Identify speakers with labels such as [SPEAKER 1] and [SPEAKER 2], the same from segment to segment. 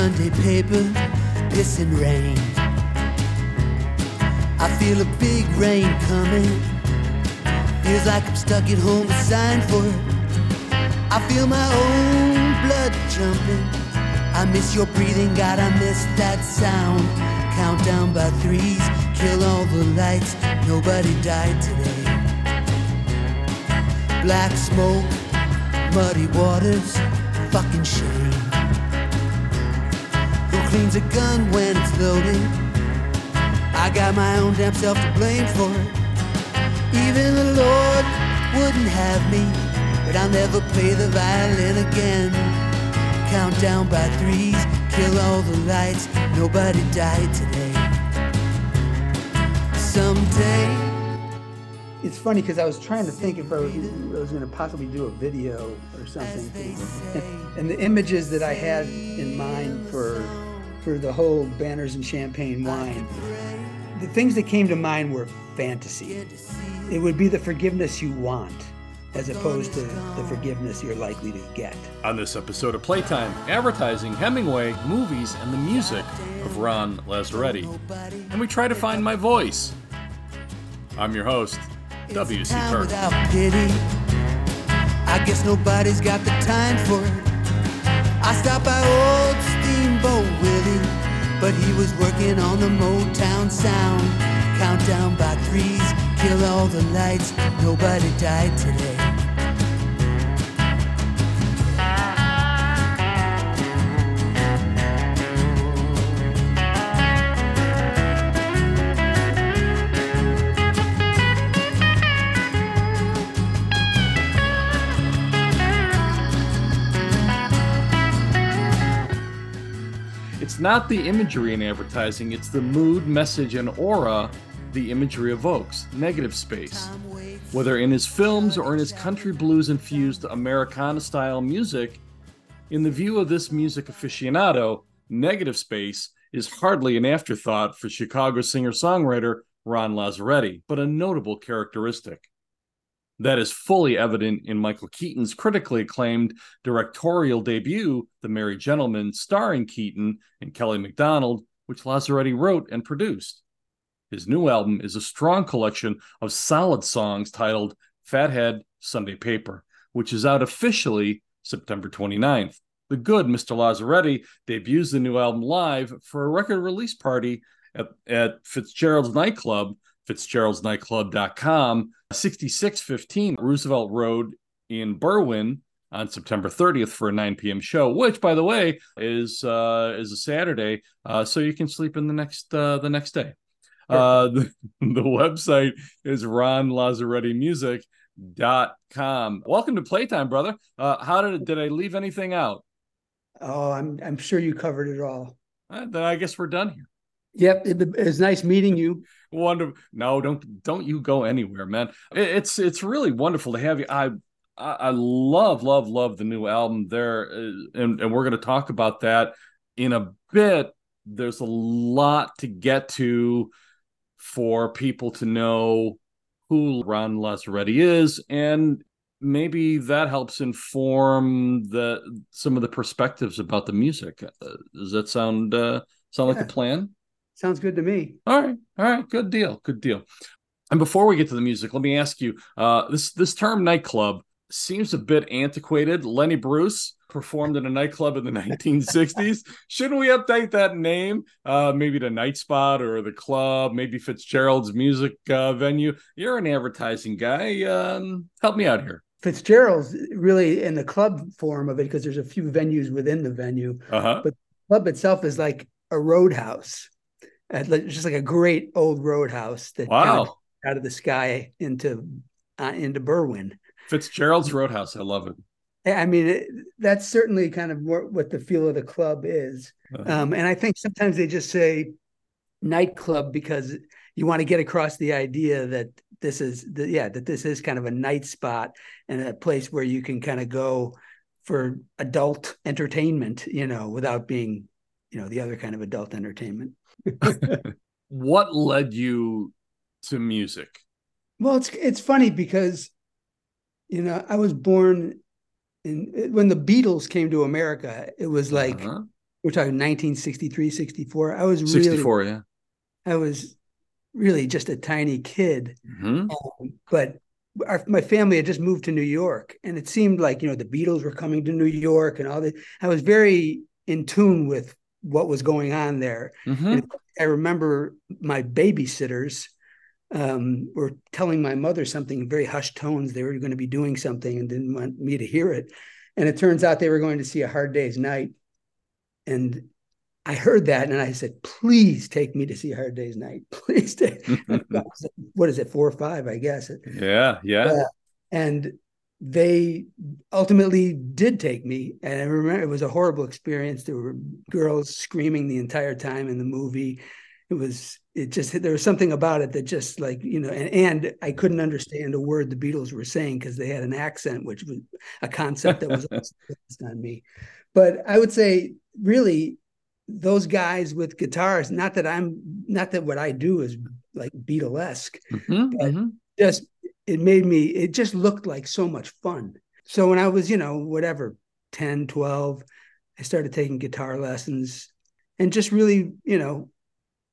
[SPEAKER 1] Sunday paper, pissing rain. I feel a big rain coming. Feels like I'm stuck at home with sign for it. I feel my own blood jumping. I miss your breathing, God, I miss that sound. Countdown by threes, kill all the lights. Nobody died today. Black smoke, muddy waters, fucking shame. Cleans a gun when it's loaded? I got my own damn self to blame for it. Even the Lord wouldn't have me, but I'll never play the violin again. Countdown by threes, kill all the lights. Nobody died today. Someday.
[SPEAKER 2] It's funny because I was trying to think if I was, was going to possibly do a video or something, and, and the images that I had in mind for for the whole banners and champagne wine, the things that came to mind were fantasy. It would be the forgiveness you want, as opposed to the forgiveness you're likely to get.
[SPEAKER 3] On this episode of Playtime, advertising, Hemingway, movies, and the music of Ron Lazzeretti. And we try to find my voice. I'm your host, W.C.
[SPEAKER 1] time
[SPEAKER 3] Kirk.
[SPEAKER 1] pity. I guess nobody's got the time for it. I stopped by old Steamboat Willie, but he was working on the Motown sound. Countdown by threes, kill all the lights. Nobody died today.
[SPEAKER 3] It's not the imagery in advertising, it's the mood, message, and aura the imagery evokes. Negative space. Whether in his films or in his country blues infused Americana style music, in the view of this music aficionado, negative space is hardly an afterthought for Chicago singer songwriter Ron Lazzeretti, but a notable characteristic. That is fully evident in Michael Keaton's critically acclaimed directorial debut, The Merry Gentleman, starring Keaton and Kelly Macdonald, which Lazzeretti wrote and produced. His new album is a strong collection of solid songs titled Fat Head Sunday Paper, which is out officially September 29th. The good Mr. Lazzeretti debuts the new album live for a record release party at, at Fitzgerald's Nightclub, fitzgeraldsnightclub.com, 6615 Roosevelt Road in Berwyn on September 30th for a 9 p.m. show, which, by the way, is uh, is a Saturday, uh, so you can sleep in the next uh, the next day. Uh, the, the website is ronlazzerettimusic.com. Welcome to Playtime, brother. Uh, how did did I leave anything out?
[SPEAKER 2] Oh, I'm I'm sure you covered it all.
[SPEAKER 3] Uh, then I guess we're done here.
[SPEAKER 2] Yep, it, it was nice meeting you.
[SPEAKER 3] Wonderful. No, don't don't you go anywhere, man. It's it's really wonderful to have you. I I, love love love the new album there, uh, and and we're going to talk about that in a bit. There's a lot to get to for people to know who Ron Lazzeretti is, and maybe that helps inform the some of the perspectives about the music. Uh, does that sound uh, sound like a plan?
[SPEAKER 2] Sounds good to me.
[SPEAKER 3] All right, all right, good deal, good deal. And before we get to the music, let me ask you: uh, this this term nightclub seems a bit antiquated. Lenny Bruce performed in a nightclub in the 1960s. Shouldn't we update that name? Uh, maybe the Night Spot or the club, maybe Fitzgerald's music uh, venue. You're an advertising guy. Um, help me out here.
[SPEAKER 2] Fitzgerald's really in the club form of it because there's a few venues within the venue.
[SPEAKER 3] Uh huh.
[SPEAKER 2] But the club itself is like a roadhouse. Like- It's just like a great old roadhouse that
[SPEAKER 3] Wow,
[SPEAKER 2] out of the sky into uh, into Berwyn.
[SPEAKER 3] Fitzgerald's Roadhouse. I love it.
[SPEAKER 2] I mean, it, that's certainly kind of what the feel of the club is.
[SPEAKER 3] Uh,
[SPEAKER 2] Um, and I think sometimes they just say nightclub because you want to get across the idea that this is the, yeah that this is kind of a night spot and a place where you can kind of go for adult entertainment, you know, without being you know the other kind of adult entertainment.
[SPEAKER 3] what led you to music?
[SPEAKER 2] Well, it's it's funny because you know I was born in when the Beatles came to America. It was like
[SPEAKER 3] Uh-huh.
[SPEAKER 2] we're talking 1963, 64. I was really
[SPEAKER 3] 64, yeah.
[SPEAKER 2] I was really just a tiny kid.
[SPEAKER 3] Mhm.
[SPEAKER 2] Um, but our, my family had just moved to New York, and it seemed like you know the Beatles were coming to New York, and all the. I was very in tune with what was going on there.
[SPEAKER 3] Mhm.
[SPEAKER 2] I remember my babysitters um, were telling my mother something in very hushed tones. They were going to be doing something and didn't want me to hear it. And it turns out they were going to see a Hard Day's Night. And I heard that and I said, please take me to see a Hard Day's Night. Please take. what is it, four or five, I guess.
[SPEAKER 3] yeah, yeah.
[SPEAKER 2] Yeah. And they ultimately did take me. And I remember it was a horrible experience. There were girls screaming the entire time in the movie. It was, it just, there was something about it that just like, you know, and, and I couldn't understand a word the Beatles were saying because they had an accent, which was a concept that was based on me. But I would say, really, those guys with guitars, not that I'm, not that what I do is like Beatlesque,
[SPEAKER 3] Mhm,
[SPEAKER 2] but-
[SPEAKER 3] mhm.
[SPEAKER 2] Just it made me it just looked like so much fun so when i was you know whatever 10 12 i started taking guitar lessons and just really you know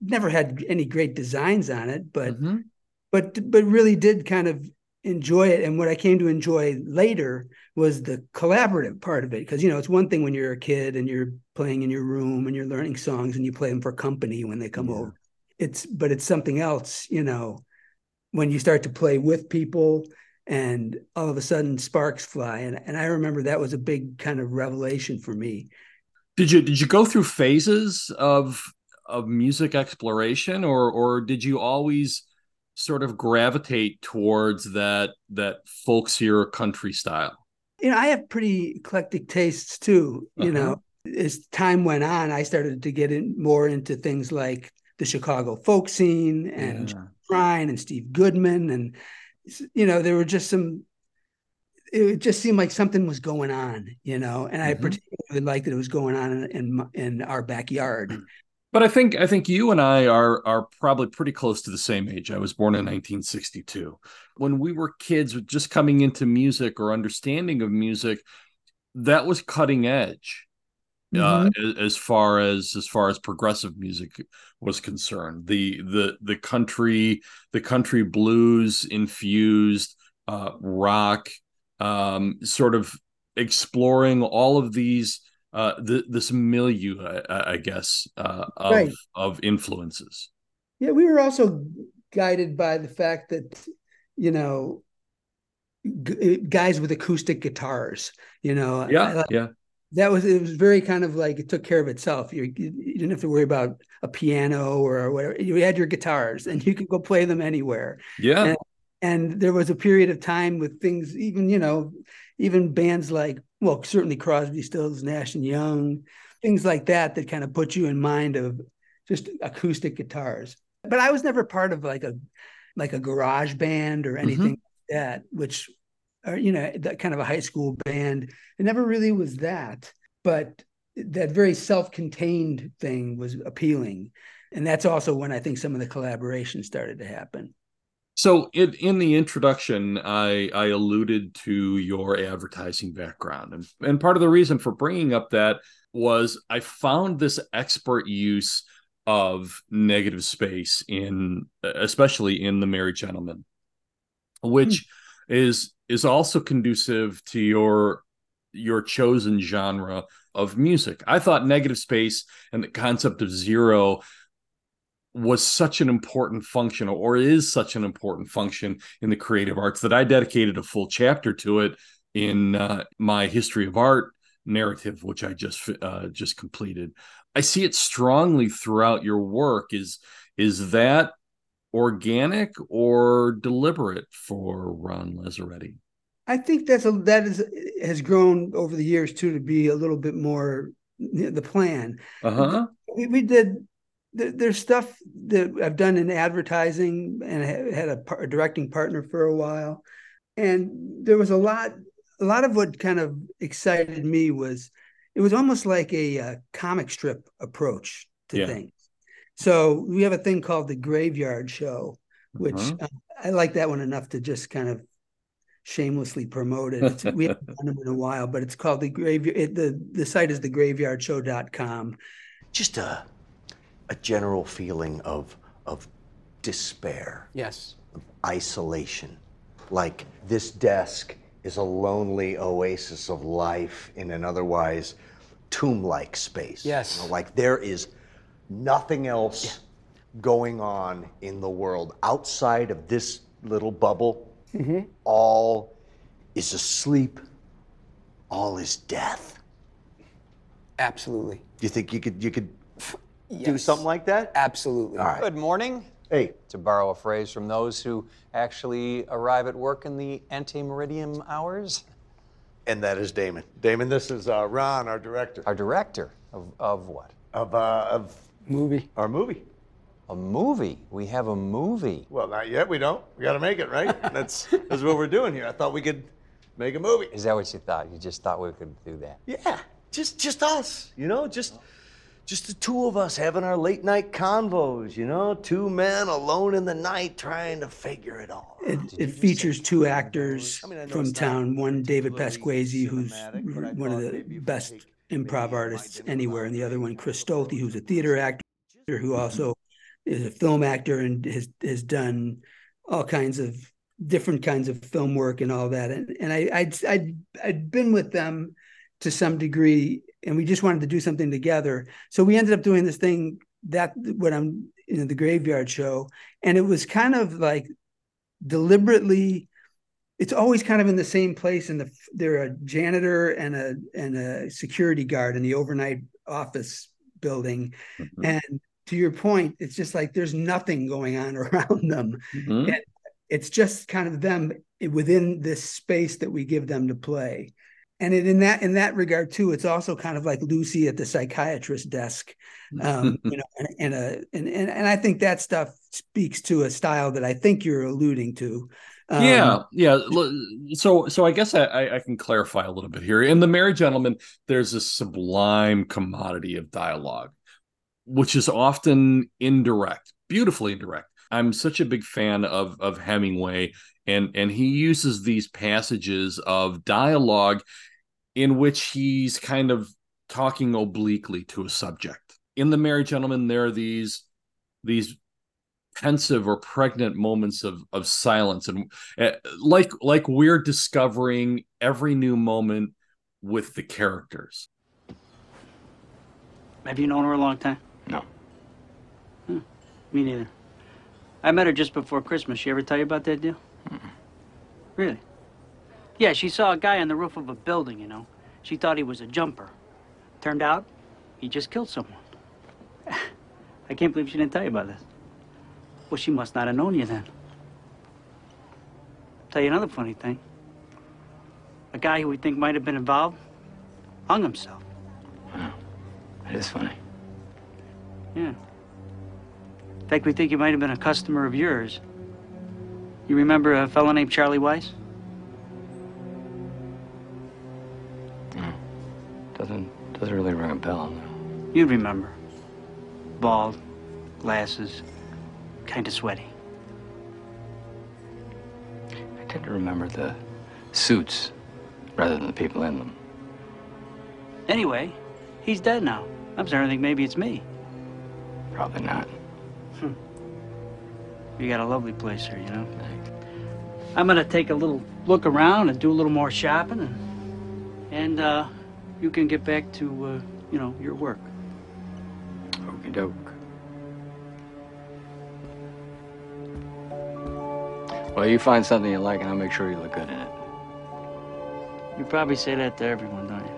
[SPEAKER 2] never had any great designs on it but
[SPEAKER 3] Mhm.
[SPEAKER 2] but but really did kind of enjoy it and what i came to enjoy later was the collaborative part of it because you know it's one thing when you're a kid and you're playing in your room and you're learning songs and you play them for company when they come
[SPEAKER 3] Yeah.
[SPEAKER 2] over it's but it's something else you know when you start to play with people and all of a sudden sparks fly and, and i remember that was a big kind of revelation for me
[SPEAKER 3] Did you did you go through phases of of music exploration or or did you always sort of gravitate towards that that folksier country style?
[SPEAKER 2] you know i have pretty eclectic tastes too you
[SPEAKER 3] Uh-huh.
[SPEAKER 2] know as time went on i started to get in more into things like the chicago folk scene and
[SPEAKER 3] Yeah.
[SPEAKER 2] Prine and Steve Goodman, and you know there were just some. It just seemed like something was going on, you know, and I
[SPEAKER 3] Mhm.
[SPEAKER 2] particularly liked that it was going on in in, in our backyard.
[SPEAKER 3] But I think I think you and I are are probably pretty close to the same age. I was born in 1962. When we were kids just coming into music or understanding of music, that was cutting edge. Uh, as, as far as as far as progressive music was concerned. The the the country the country blues infused uh, rock, um, sort of exploring all of these uh, th- this milieu, I, I guess, uh, of
[SPEAKER 2] Right.
[SPEAKER 3] of influences.
[SPEAKER 2] Yeah, we were also guided by the fact that, you know, g- guys with acoustic guitars, you know,
[SPEAKER 3] Yeah,
[SPEAKER 2] I-
[SPEAKER 3] yeah,
[SPEAKER 2] that was it was very kind of like it took care of itself. You, you didn't have to worry about a piano or whatever. You had your guitars and you could go play them anywhere.
[SPEAKER 3] yeah.
[SPEAKER 2] And there was a period of time with things, even you know, even bands like well, certainly Crosby, Stills, Nash and Young, things like that that kind of put you in mind of just acoustic guitars. But I was never part of like a like a garage band or mm-hmm. anything like that, which or you know, that kind of a high school band. It never really was that, but that very self-contained thing was appealing. And that's also when I think some of the collaboration started to happen.
[SPEAKER 3] So in, in the introduction, I, I alluded to your advertising background. And, and part of the reason for bringing up that was I found this expert use of negative space in, especially in The Merry Gentleman, which hmm. Is is also conducive to your your chosen genre of music. I thought negative space and the concept of zero was such an important function or is such an important function in the creative arts that I dedicated a full chapter to it in uh, my history of art narrative which I just uh, just completed. I see it strongly throughout your work is is that organic or deliberate for Ron Lazzeretti?
[SPEAKER 2] I think that's a that is has grown over the years too to be a little bit more the plan.
[SPEAKER 3] Uh-huh.
[SPEAKER 2] We, we did there, there's stuff that I've done in advertising and I had a, par- a directing partner for a while, and there was a lot a lot of what kind of excited me was it was almost like a, uh comic strip approach to
[SPEAKER 3] Yeah.
[SPEAKER 2] things. So we have a thing called the Graveyard Show, which
[SPEAKER 3] Uh-huh.
[SPEAKER 2] uh, I like that one enough to just kind of shamelessly promote it. It's, we haven't done them in a while, but it's called the graveyard. the the site is thegraveyardshow.com.
[SPEAKER 4] Just a a general feeling of of despair,
[SPEAKER 5] Yes.
[SPEAKER 4] of isolation. Like this desk is a lonely oasis of life in an otherwise tomb-like space.
[SPEAKER 5] Yes.
[SPEAKER 4] You know, like there is nothing else going on in the world outside of this little bubble. All is asleep. All is death.
[SPEAKER 5] Absolutely.
[SPEAKER 4] Do You think you could you could do something like that?
[SPEAKER 5] Absolutely.
[SPEAKER 4] All right.
[SPEAKER 6] Good morning.
[SPEAKER 4] Hey,
[SPEAKER 6] To borrow a phrase from those who actually arrive at work in the ante-meridium hours,
[SPEAKER 4] and that is Damon. Damon, this is uh, Ron, our director
[SPEAKER 6] our director of, of what?
[SPEAKER 4] of uh, of
[SPEAKER 5] Movie.
[SPEAKER 4] our movie.
[SPEAKER 6] A movie. We have a movie.
[SPEAKER 4] Well, not yet. We don't. We got to make it, right? That's that's what we're doing here. I thought we could make a movie.
[SPEAKER 6] Is that what you thought? You just thought we could do that?
[SPEAKER 4] Yeah, just just us. You know, just just the two of us having our late night convos. You know, two men alone in the night trying to figure it all.
[SPEAKER 2] It, it features two actors
[SPEAKER 4] I mean, I
[SPEAKER 2] from town. One, David
[SPEAKER 4] particularly
[SPEAKER 2] Pasquesi, who's
[SPEAKER 4] cinematic, but I
[SPEAKER 2] one of the
[SPEAKER 4] maybe if we
[SPEAKER 2] best
[SPEAKER 4] take
[SPEAKER 2] improv artists anywhere, and the other one, Chris. Stolte, who's a theater actor who also is a film actor and has has done all kinds of different kinds of film work and all that. And and I I'd I'd, I'd been with them to some degree, and we just wanted to do something together. So we ended up doing this thing that what I'm in the graveyard show, and it was kind of like deliberately it's always kind of in the same place and the they're a janitor and a and a security guard in the overnight office building
[SPEAKER 3] Mhm.
[SPEAKER 2] and to your point it's just like there's nothing going on around them
[SPEAKER 3] Mhm.
[SPEAKER 2] and it's just kind of them within this space that we give them to play and it, in that in that regard too it's also kind of like lucy at the psychiatrist desk um, you know and, and a and, and and i think that stuff speaks to a style that i think you're alluding to um,
[SPEAKER 3] yeah, yeah. So, so I guess I, I, can clarify a little bit here. In the Merry Gentleman, there's a sublime commodity of dialogue, which is often indirect, beautifully indirect. I'm such a big fan of of Hemingway, and and he uses these passages of dialogue in which he's kind of talking obliquely to a subject. In the Merry Gentleman, there are these these pensive or pregnant moments of of silence and uh, like like we're discovering every new moment with the characters
[SPEAKER 7] Have you known her a long time?
[SPEAKER 5] No.
[SPEAKER 7] Hmm. Me neither. I met her just before Christmas. She ever tell you about that deal? Really? Yeah, she saw a guy on the roof of a building, you know. She thought he was a jumper. Turned out, he just killed someone. I can't believe she didn't tell you about this. Well, she must not have known you then. Tell you another funny thing. A guy who we think might have been involved hung himself. Wow.
[SPEAKER 5] That is funny.
[SPEAKER 7] Yeah. In fact, we think he might have been a customer of yours. You remember a fellow named Charlie Weiss?
[SPEAKER 5] Doesn't doesn't really ring a bell. No.
[SPEAKER 7] You'd remember. Bald, glasses, kind of sweaty.
[SPEAKER 5] I tend to remember the suits rather than the people in them.
[SPEAKER 7] Anyway, he's dead now. I'm starting to think maybe it's me.
[SPEAKER 5] Probably not. Hmm.
[SPEAKER 7] You got a lovely place here, you know.
[SPEAKER 5] Thanks.
[SPEAKER 7] I'm gonna take a little look around and do a little more shopping, and and uh, you can get back to uh, you know your work.
[SPEAKER 5] Okey doke. Well, you find something you like, and I'll make sure you look good in it.
[SPEAKER 7] You probably say that to everyone, don't you?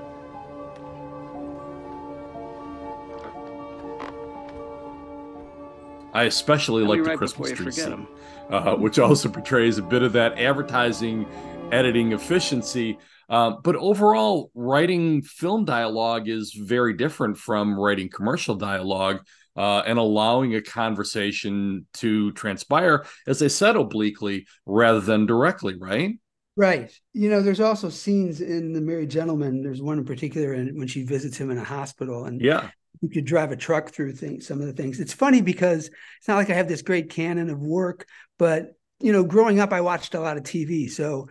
[SPEAKER 3] i especially
[SPEAKER 7] Tell me
[SPEAKER 3] like the christmas tree
[SPEAKER 7] forget
[SPEAKER 3] scene
[SPEAKER 7] 'em.
[SPEAKER 3] uh, which also portrays a bit of that advertising editing efficiency uh, but overall writing film dialogue is very different from writing commercial dialogue uh, and allowing a conversation to transpire as they said obliquely rather than directly right
[SPEAKER 2] Right. You know, there's also scenes in The Merry Gentleman. There's one in particular in, when she visits him in a hospital and
[SPEAKER 3] yeah
[SPEAKER 2] you could drive a truck through things, some of the things. It's funny because it's not like I have this great canon of work, but you know, growing up, I watched a lot of TV. So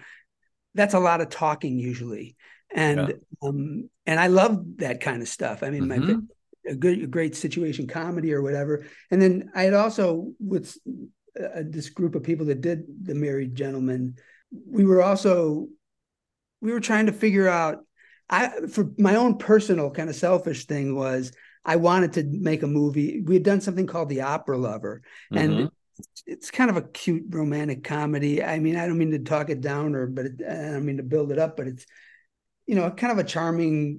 [SPEAKER 2] that's a lot of talking usually, and yeah. um, and I love that kind of stuff. I mean, mm-hmm. my a good, a great situation comedy or whatever. And then I had also with uh, this group of people that did the Merry Gentleman, we were also we were trying to figure out. I for my own personal kind of selfish thing was I wanted to make a movie. We had done something called The Opera Lover, and mm-hmm. it's kind of a cute romantic comedy. I mean, I don't mean to talk it down or, but it, I don't mean to build it up, but it's you know kind of a charming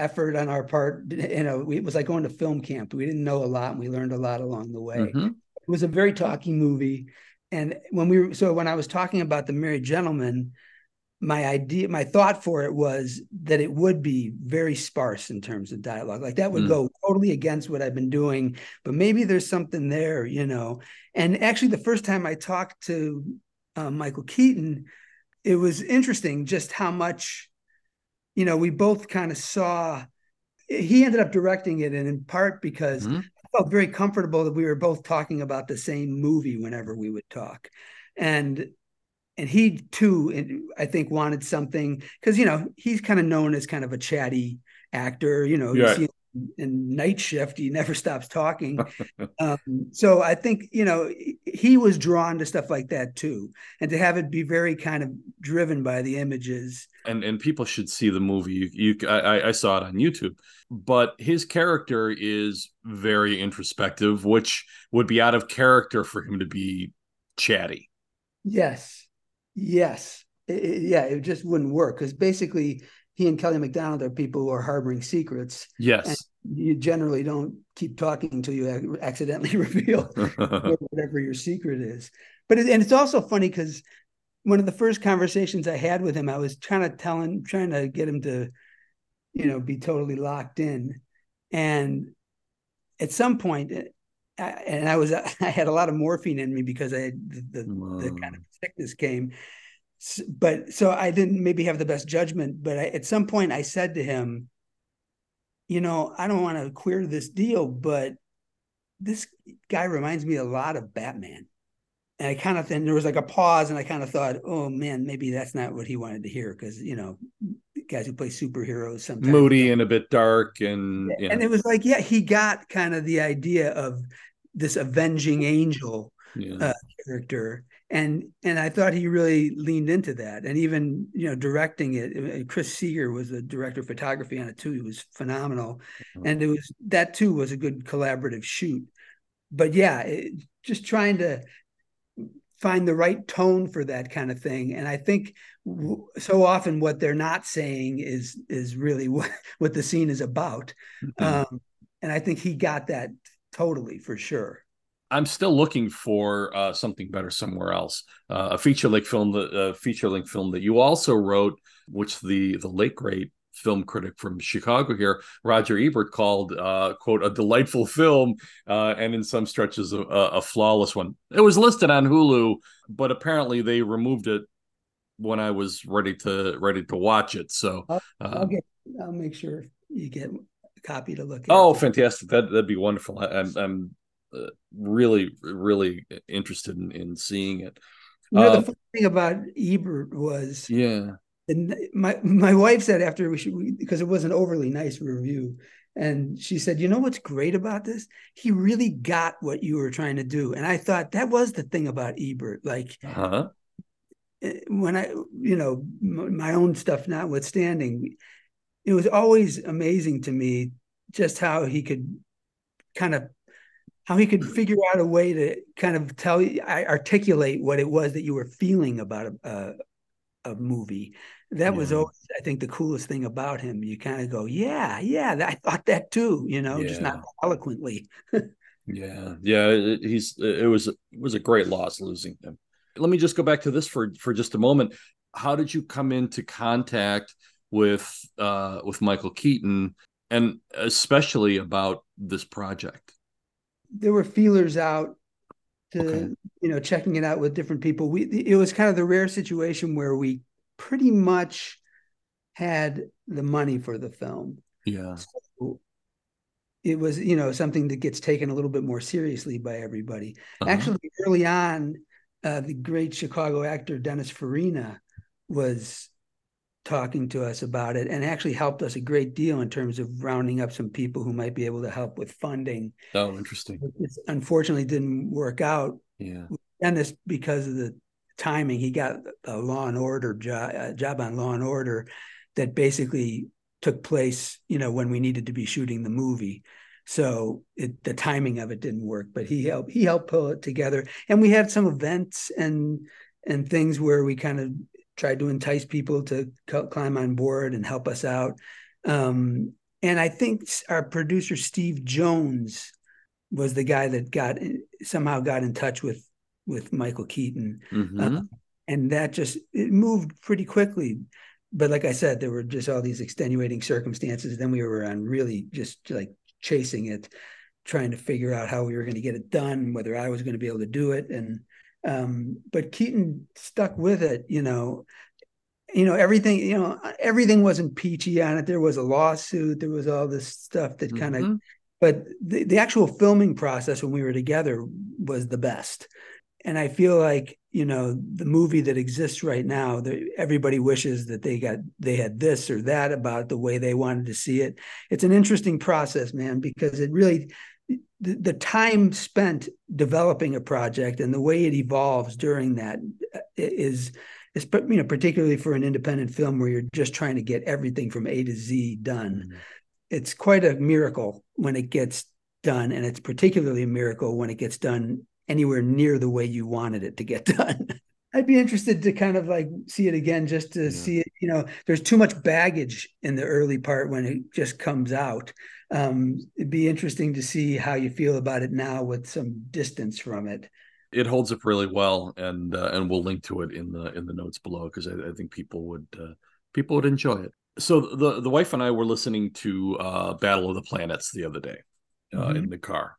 [SPEAKER 2] effort on our part. You know, it was like going to film camp. We didn't know a lot, and we learned a lot along the way. Mm-hmm. It was a very talking movie, and when we were so when I was talking about the Merry Gentleman, my idea, my thought for it was that it would be very sparse in terms of dialogue. Like that would mm. go totally against what I've been doing, but maybe there's something there, you know. And actually, the first time I talked to uh, Michael Keaton, it was interesting just how much you know, we both kind of saw. He ended up directing it, and in part because mm-hmm. I felt very comfortable that we were both talking about the same movie whenever we would talk, and and he too, I think, wanted something because you know he's kind of known as kind of a chatty actor. You know, yeah. you see in night shift he never stops talking. Um, so i think you know he was drawn to stuff like that too. And to have it be very kind of driven by the images.
[SPEAKER 3] And and people should see the movie. You, you I, I saw it on youtube. But his character is very introspective which would be out of character for him to be chatty.
[SPEAKER 2] Yes. Yes. It, yeah it just wouldn't work. Because basically he and Kelly Macdonald are people who are harboring secrets.
[SPEAKER 3] Yes.
[SPEAKER 2] you generally don't keep talking until you accidentally reveal whatever your secret is. But it, and it's also funny because one of the first conversations I had with him, I was trying to tell him, trying to get him to, you know, be totally locked in. And at some point, eh, I, and I was I had a lot of morphine in me because I had the, the, the kind of sickness came but so I didn't maybe have the best judgment. But I, at some point, I said to him, "You know, I don't want to queer this deal, but this guy reminds me a lot of Batman." And I kind of then there was like a pause, and I kind of thought, "Oh man, maybe that's not what he wanted to hear," because you know, guys who play superheroes sometimes
[SPEAKER 3] moody and a bit dark, and
[SPEAKER 2] yeah. and it was like, yeah, he got kind of the idea of this avenging angel yeah. uh, character and and I thought he really leaned into that, and even you know directing it. Chris Seager was the director of photography on it too. He was phenomenal, mm-hmm. and it was that too was a good collaborative shoot. But yeah, it, just trying to find the right tone for that kind of thing, and I think so often what they're not saying is is really what what the scene is about, mm-hmm. um, and I think he got that totally for sure.
[SPEAKER 3] I'm still looking for uh, something better somewhere else. Uh, a feature length film, the feature length film that you also wrote, which the the late great film critic from Chicago here, Roger Ebert, called uh, "quote a delightful film," uh, and in some stretches a, a, flawless one. It was listed on Hulu, but apparently they removed it when I was ready to ready to watch it. So
[SPEAKER 2] I'll, I'll uh, get, I'll make sure you get a copy to look at.
[SPEAKER 3] Oh, fantastic! That that'd be wonderful. I, I'm, I'm uh, really, really interested in, in seeing it.
[SPEAKER 2] You know, uh, the funny thing about Ebert was,
[SPEAKER 3] yeah,
[SPEAKER 2] and my my wife said after we should because it was an overly nice review, and she said, "You know what's great about this? He really got what you were trying to do." And I thought that was the thing about Ebert, like.
[SPEAKER 3] Uh-huh.
[SPEAKER 2] Eh, when I, you know, my own stuff notwithstanding, it was always amazing to me just how he could kind of how he could figure out a way to kind of tell you, articulate what it was that you were feeling about a, a, a movie. That yeah. was always, I think, the coolest thing about him. You kind of go, yeah, yeah, I thought that too, you know, yeah. just not eloquently.
[SPEAKER 3] yeah, yeah, he's it was it was a great loss losing him. Let me just go back to this for for just a moment. How did you come into contact with uh with Michael Keaton and especially about this project?
[SPEAKER 2] There were feelers out to okay. you know checking it out with different people. We it was kind of the rare situation where we pretty much had the money for the film.
[SPEAKER 3] Yeah. So
[SPEAKER 2] it was you know something that gets taken a little bit more seriously by everybody. Uh-huh. Actually, early on, uh, the great Chicago actor Dennis Farina was talking to us about it and actually helped us a great deal in terms of rounding up some people who might be able to help with funding.
[SPEAKER 3] Oh, interesting.
[SPEAKER 2] It unfortunately didn't work out.
[SPEAKER 3] Yeah.
[SPEAKER 2] And this because of the timing. He got a Law and Order job, job on Law and Order that basically took place, you know, when we needed to be shooting the movie. So it, the timing of it didn't work, but he helped he helped pull it together. And we had some events and and things where we kind of tried to entice people to climb on board and help us out. Um, and I think our producer Steve Jones was the guy that got somehow got in touch with with Michael Keaton,
[SPEAKER 3] Mm-hmm.
[SPEAKER 2] uh, and that just it moved pretty quickly. But like I said, there were just all these extenuating circumstances. Then we were on really just like chasing it, trying to figure out how we were going to get it done, whether I was going to be able to do it, and um, but Keaton stuck with it, you know. You know everything. You know everything wasn't peachy on it. There was a lawsuit. There was all this stuff that kind of. But the, the actual filming process when we were together was the best. And I feel like you know the movie that exists right now. The, everybody wishes that they got they had this or that about the way they wanted to see it. It's an interesting process, man, because it really the, the time spent developing a project and the way it evolves during that is is you know particularly for an independent film where you're just trying to get everything from A to Z done.
[SPEAKER 3] Mm-hmm.
[SPEAKER 2] It's quite a miracle when it gets done, and it's particularly a miracle when it gets done anywhere near the way you wanted it to get done. I'd be interested to kind of like see it again just to
[SPEAKER 3] Yeah.
[SPEAKER 2] see it. You know, there's too much baggage in the early part when it just comes out. Um, it'd be interesting to see how you feel about it now with some distance from it.
[SPEAKER 3] It holds up really well, and uh, and we'll link to it in the in the notes below because I, I think people would uh, people would enjoy it. So the the wife and I were listening to uh, Battle of the Planets the other day uh,
[SPEAKER 2] Mhm.
[SPEAKER 3] in the car.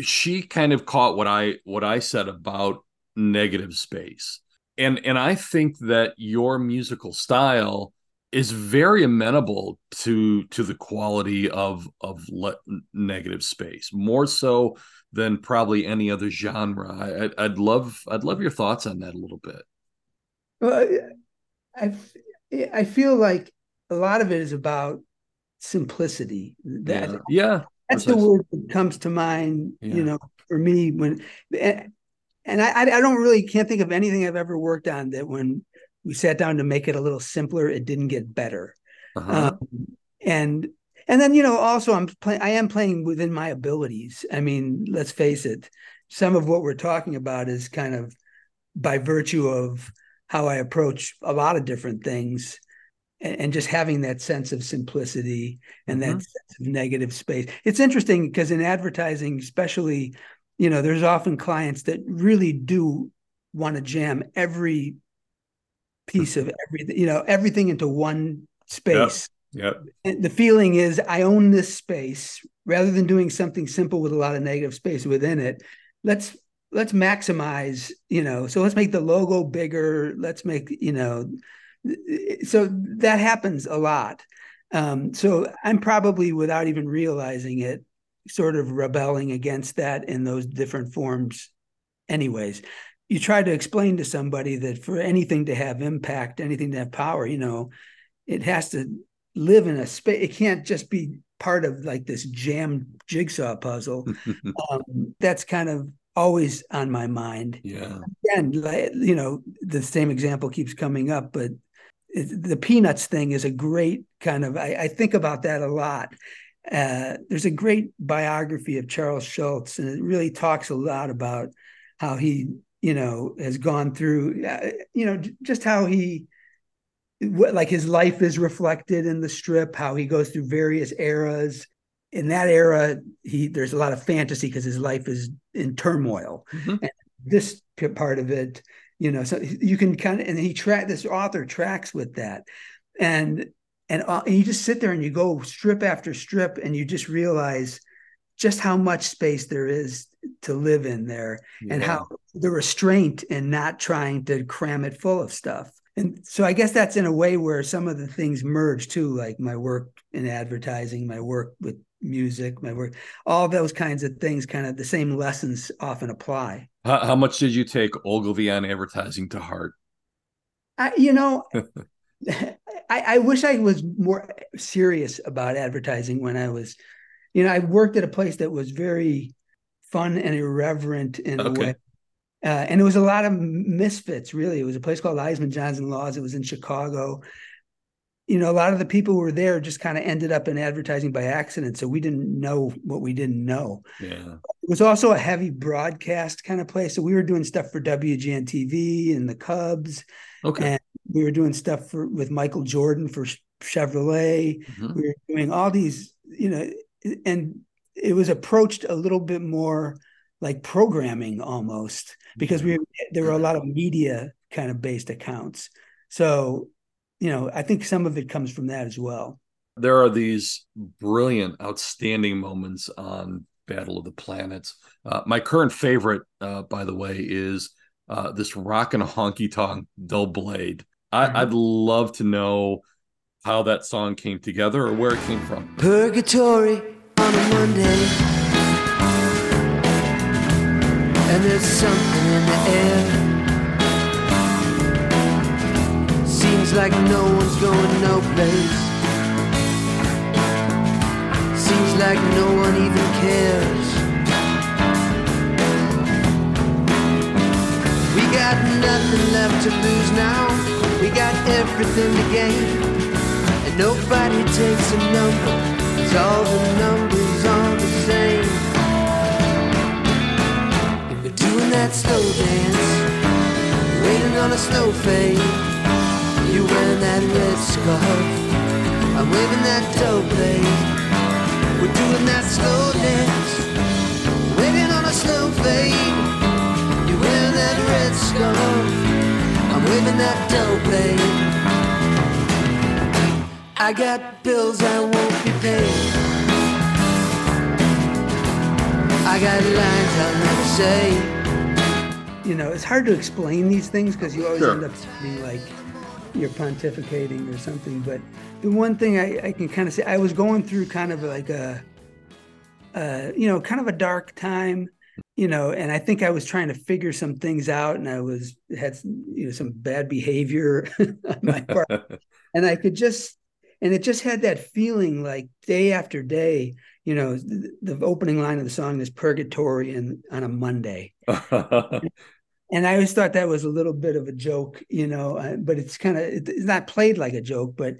[SPEAKER 3] She kind of caught what I what I said about negative space, and and I think that your musical style is very amenable to to the quality of of le- negative space more so than probably any other genre I, I'd, I'd love i'd love your thoughts on that a little bit
[SPEAKER 2] Well, I I feel like a lot of it is about simplicity. That
[SPEAKER 3] yeah yeah
[SPEAKER 2] that's the word that comes to mind.
[SPEAKER 3] Yeah.
[SPEAKER 2] You know, for me when, eh, and, I I don't really can't think of anything I've ever worked on that when we sat down to make it a little simpler, it didn't get better.
[SPEAKER 3] uh-huh.
[SPEAKER 2] Um, and and then you know also I'm playing I am playing within my abilities. I mean, let's face it, some of what we're talking about is kind of by virtue of how I approach a lot of different things and, just having that sense of simplicity and that
[SPEAKER 3] Mhm.
[SPEAKER 2] sense of negative space. It's interesting because in advertising, especially, you know, there's often clients that really do want to jam every piece of everything, you know, everything into one space
[SPEAKER 3] yep
[SPEAKER 2] and the feeling is I own this space rather than doing something simple with a lot of negative space within it. Let's let's maximize, you know, so let's make the logo bigger. Let's make, you know, so that happens a lot. Um, so I'm probably without even realizing it, sort of rebelling against that in those different forms, anyways. You try to explain to somebody that for anything to have impact, anything to have power, you know, it has to live in a space. It can't just be part of like this jammed jigsaw puzzle. um, that's kind of always on my mind.
[SPEAKER 3] yeah
[SPEAKER 2] And like, you know, the same example keeps coming up, but it, the peanuts thing is a great kind of. I, I think about that a lot. Uh, there's a great biography of Charles Schulz, and it really talks a lot about how he, you know, has gone through, uh, you know, just how he what like his life is reflected in the strip how he goes through various eras. In that era he there's a lot of fantasy because his life is in turmoil.
[SPEAKER 3] Mhm.
[SPEAKER 2] and this part of it you know so you can kind of and he track this author tracks with that. And and, uh, and you just sit there and you go strip after strip and you just realize just how much space there is to live in there and how the restraint in not trying to cram it full of stuff. And so I guess that's in a way where some of the things merge too, like my work in advertising, my work with music, my work, all those kinds of things, kind of the same lessons often apply.
[SPEAKER 3] how, how much did you take ogilvy on advertising to heart
[SPEAKER 2] I, you know, I, I wish I was more serious about advertising when I was, you know, I worked at a place that was very fun and irreverent in okay. a way. Uh, and it was a lot of misfits, really. It was a place called Eisaman Johnson Laws. It was in Chicago. You know, a lot of the people who were there just kind of ended up in advertising by accident. So we didn't know what we didn't know.
[SPEAKER 3] Yeah.
[SPEAKER 2] It was also a heavy broadcast kind of place. So we were doing stuff for WGN TV and the Cubs.
[SPEAKER 3] Okay.
[SPEAKER 2] And we were doing stuff for with Michael Jordan for Chevrolet. Mm-hmm. We were doing all these, you know, and it was approached a little bit more like programming almost because we there were a lot of media kind of based accounts. So, you know, I think some of it comes from that as well.
[SPEAKER 3] There are these brilliant, outstanding moments on Battle of the Planets. Uh, my current favorite, uh, by the way, is uh, this rock and honky tonk dull blade. I, mm-hmm. I'd love to know how that song came together or where it came from.
[SPEAKER 1] Purgatory on a Monday, and there's something in the air. Seems like no one's going no place. Seems like no one even cares. Got nothing left to lose now. We got everything to gain. And nobody takes a number, cause all the numbers are the same. And we're doing that slow dance, waiting on a slow fade. You wearing that red scarf, I'm waving that dough blade. We're doing that slow I got bills I won't be paid. I got lines I'll never say.
[SPEAKER 2] You know, it's hard to explain these things because you always sure. end up being like you're pontificating or something. But the one thing I, I can kind of say, I was going through kind of like a, uh, you know, kind of a dark time you know and i think i was trying to figure some things out and i was had you know some bad behavior on my part and i could just and it just had that feeling like day after day you know the, the opening line of the song is purgatory and on a monday and i always thought that was a little bit of a joke you know uh, but it's kind of it's not played like a joke but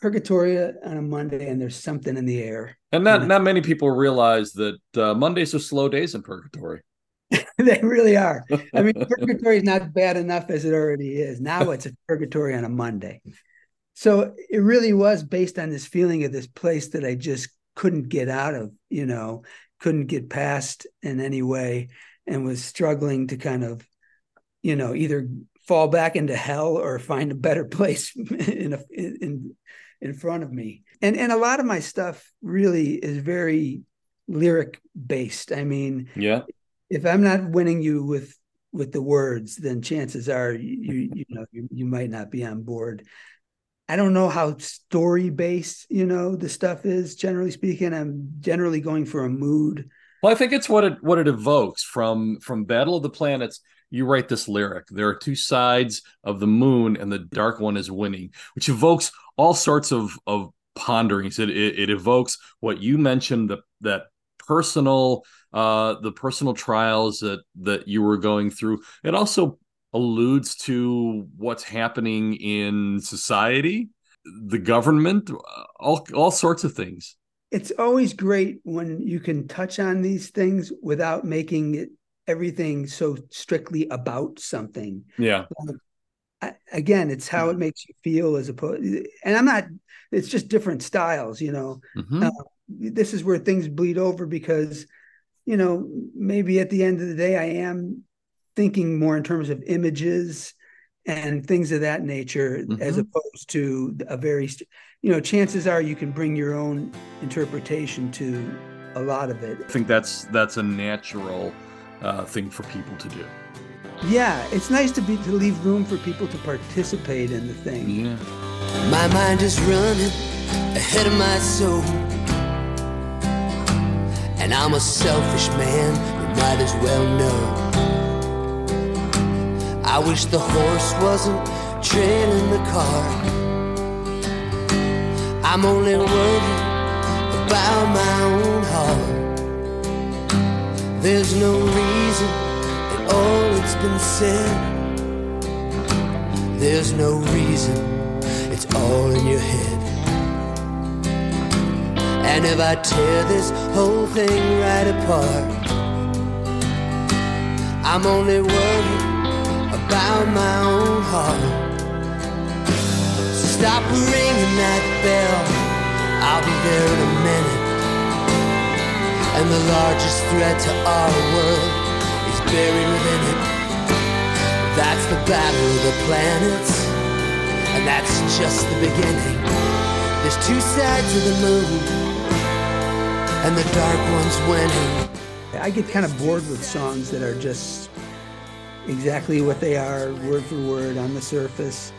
[SPEAKER 2] purgatory on a monday and there's something in the air
[SPEAKER 3] and not not many people realize that uh, Mondays are slow days in purgatory.
[SPEAKER 2] they really are. I mean, purgatory is not bad enough as it already is. Now it's a purgatory on a Monday. So it really was based on this feeling of this place that I just couldn't get out of, you know, couldn't get past in any way and was struggling to kind of, you know, either fall back into hell or find a better place in a, in in front of me. And and a lot of my stuff really is very lyric based. I mean,
[SPEAKER 3] yeah.
[SPEAKER 2] If I'm not winning you with with the words, then chances are you you know you, you might not be on board. I don't know how story based, you know, the stuff is generally speaking. I'm generally going for a mood.
[SPEAKER 3] Well, I think it's what it what it evokes from from Battle of the Planets you write this lyric there are two sides of the moon and the dark one is winning which evokes all sorts of of ponderings it, it, it evokes what you mentioned the, that personal uh the personal trials that that you were going through it also alludes to what's happening in society the government all all sorts of things
[SPEAKER 2] it's always great when you can touch on these things without making it everything so strictly about something.
[SPEAKER 3] Yeah.
[SPEAKER 2] Um, I, again, it's how it makes you feel as opposed. And I'm not. It's just different styles, you know. Mm-hmm. Uh, this is where things bleed over because, you know, maybe at the end of the day, I am thinking more in terms of images and things of that nature mm-hmm. as opposed to a very you know chances are you can bring your own interpretation to a lot of it
[SPEAKER 3] i think that's that's a natural uh, thing for people to do.
[SPEAKER 2] Yeah, it's nice to be to leave room for people to participate in the thing.
[SPEAKER 3] Yeah.
[SPEAKER 1] My mind is running ahead of my soul. And I'm a selfish man, you might as well know. I wish the horse wasn't trailing the car. I'm only worried about my own heart. There's no reason at all it's been said. There's no reason, it's all in your head. And if I tear this whole thing right apart, I'm only worried about my own heart. So stop ringing that bell, I'll be there in a minute. And the largest threat to our world is buried within it. That's the battle of the planets, and that's just the beginning. There's two sides of the moon, and the dark one's winning.
[SPEAKER 2] I get kind of bored with songs that are just exactly what they are, word for word on the surface.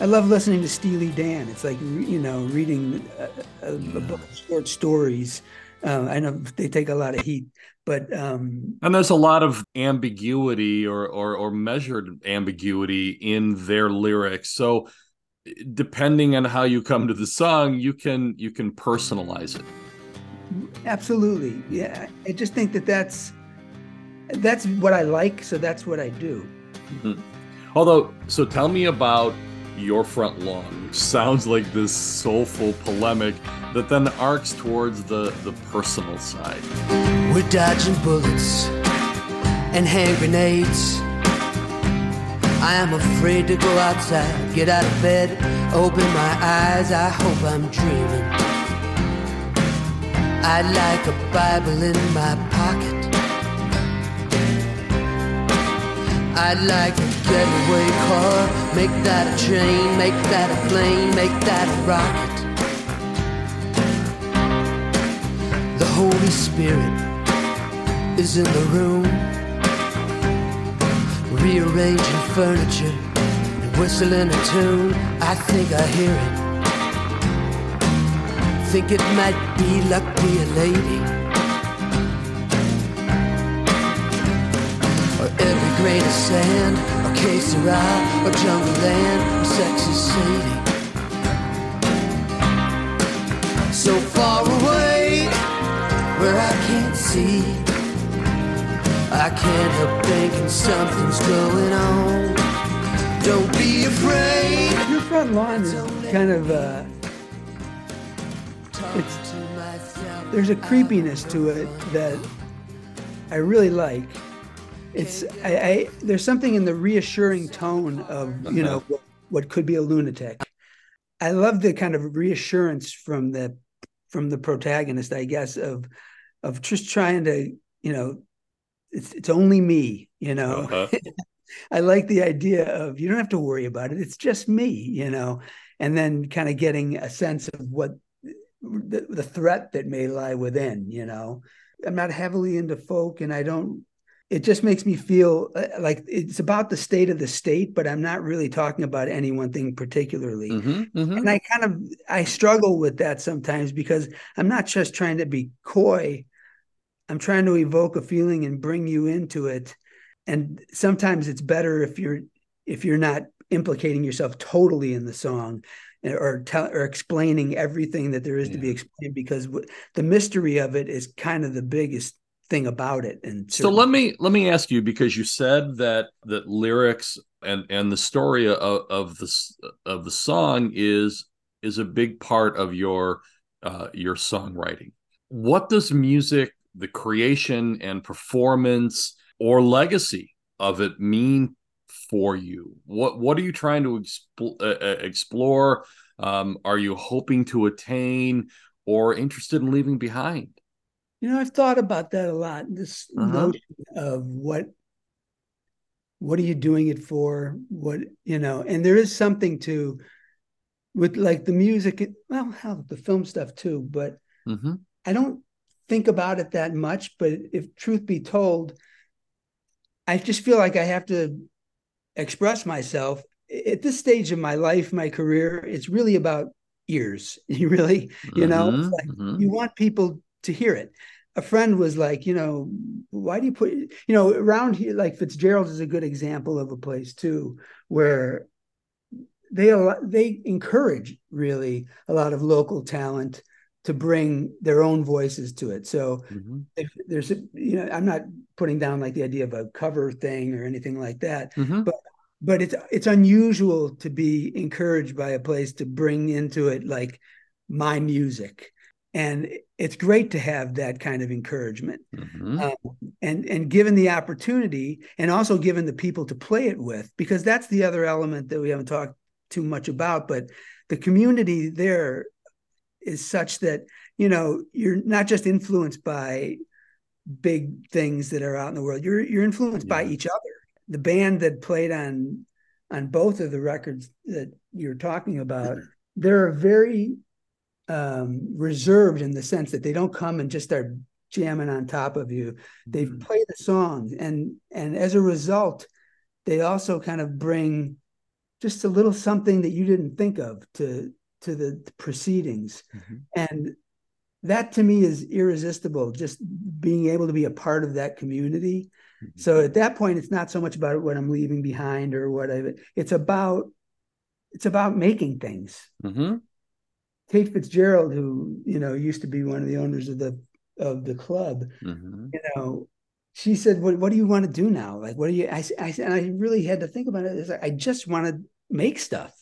[SPEAKER 2] I love listening to Steely Dan. It's like you know reading a, a, a book of short stories. Uh, I know they take a lot of heat, but um,
[SPEAKER 3] And there's a lot of ambiguity or, or or measured ambiguity in their lyrics. So depending on how you come to the song, you can you can personalize it.
[SPEAKER 2] absolutely, yeah. I just think that that's that's what I like, so that's what I do. Mm-hmm.
[SPEAKER 3] Although, so tell me about your front lawn, which sounds like this soulful polemic that then arcs towards the the personal side.
[SPEAKER 1] We're dodging bullets and hand grenades. I am afraid to go outside, get out of bed, open my eyes. I hope I'm dreaming. I'd like a Bible in my pocket. I'd like a getaway car, make that a train, make that a plane, make that a rocket. The Holy Spirit is in the room, rearranging furniture and whistling a tune. I think I hear it. Think it might be luck be a lady. Grain of sand, or que sera, or jungle land, or sexy Sadie. So far away, where I can't see. I can't help thinking something's going on. Don't be afraid.
[SPEAKER 2] Your front lawn is kind of uh, it's there's a creepiness to it that I really like. It's I, I there's something in the reassuring tone of you know what, what could be a lunatic. I love the kind of reassurance from the from the protagonist, I guess, of of just trying to you know it's it's only me, you know.
[SPEAKER 3] Uh-huh.
[SPEAKER 2] I like the idea of you don't have to worry about it. It's just me, you know, and then kind of getting a sense of what the, the threat that may lie within, you know. I'm not heavily into folk and I don't it just makes me feel uh, like it's about the state of the state, but I'm not really talking about any one thing particularly.
[SPEAKER 3] Mhm, mhm.
[SPEAKER 2] And I kind of I struggle with that sometimes because I'm not just trying to be coy. I'm trying to evoke a feeling and bring you into it. And sometimes it's better if you're if you're not implicating yourself totally in the song eh, or tell or explaining everything that there is to be explained because the mystery of it is kind of the biggest thing about it. And
[SPEAKER 3] So let me let me ask you because you said that that lyrics and and the story of of the of the song is is a big part of your uh, your songwriting. What does music, the creation and performance or legacy of it mean for you? What what are you trying to uh, uh, explore? Um, are you hoping to attain or interested in leaving behind?
[SPEAKER 2] You know, I've thought about that a lot. This
[SPEAKER 3] Uh-huh.
[SPEAKER 2] notion of what what are you doing it for? What you know, and there is something to with like the music, well, hell, the film stuff too, but
[SPEAKER 3] hmm
[SPEAKER 2] I don't think about it that much. But if truth be told, I just feel like I have to express myself at this stage of my life, my career. It's really about ears. You really, you know, it's
[SPEAKER 3] Mhm,
[SPEAKER 2] like
[SPEAKER 3] mhm.
[SPEAKER 2] you want people to hear it. A friend was like, you know, why do you put you know around here like Fitzgerald is a good example of a place too where they they encourage really a lot of local talent to bring their own voices to it. So mm-hmm. if there's a, you know I'm not putting down like the idea of a cover thing or anything like that, mm-hmm. but but it's it's unusual to be encouraged by a place to bring into it like my music and it's great to have that kind of encouragement mm-hmm. um, and and given the opportunity and also given the people to play it with because that's the other element that we haven't talked too much about but the community there is such that you know you're not just influenced by big things that are out in the world you're you're influenced yeah. by each other the band that played on on both of the records that you're talking about they're a very um, reserved in the sense that they don't come and just start jamming on top of you. They mm-hmm. play the songs, and and as a result, they also kind of bring just a little something that you didn't think of to to the proceedings, mm-hmm. and that to me is irresistible. Just being able to be a part of that community. Mm-hmm. So at that point, it's not so much about what I'm leaving behind or what I. It's about it's about making things. Tate Fitzgerald, who you know used to be one of the owners of the of the club, mm-hmm. you know, she said, "What what do you want to do now? Like, what do you?" I I and I really had to think about it. Like, I just want to make stuff,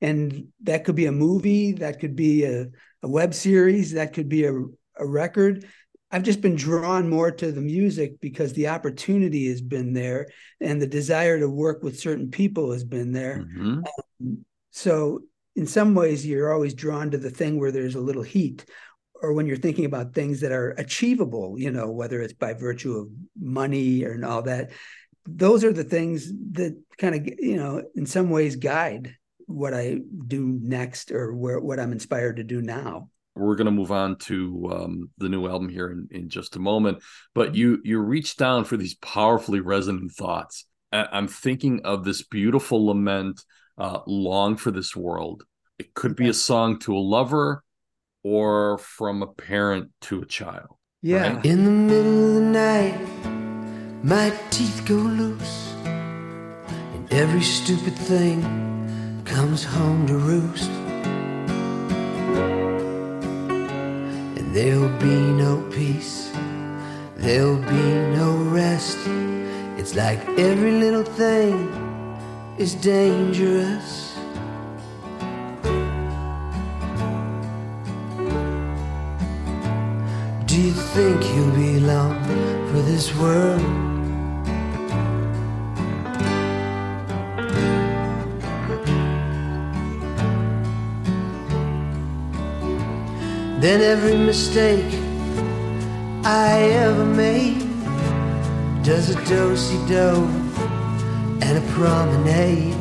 [SPEAKER 2] and that could be a movie, that could be a, a web series, that could be a a record. I've just been drawn more to the music because the opportunity has been there and the desire to work with certain people has been there. Mm-hmm. Um, so in some ways you're always drawn to the thing where there's a little heat or when you're thinking about things that are achievable you know whether it's by virtue of money and all that. Those are the things that kind of you know in some ways guide what i do next or where what i'm inspired to do now.
[SPEAKER 3] We're going to move on to um, the new album here in, in just a moment but you you reach down for these powerfully resonant thoughts. I'm thinking of this beautiful lament uh, long for this world. It could be a song to a lover or from a parent to a child.
[SPEAKER 2] Yeah.
[SPEAKER 1] Right? In the middle of the night, my teeth go loose, and every stupid thing comes home to roost. And there'll be no peace, there'll be no rest. It's like every little thing is dangerous. Do you think you'll be long for this world? Then every mistake I ever made does a do-si-do and a promenade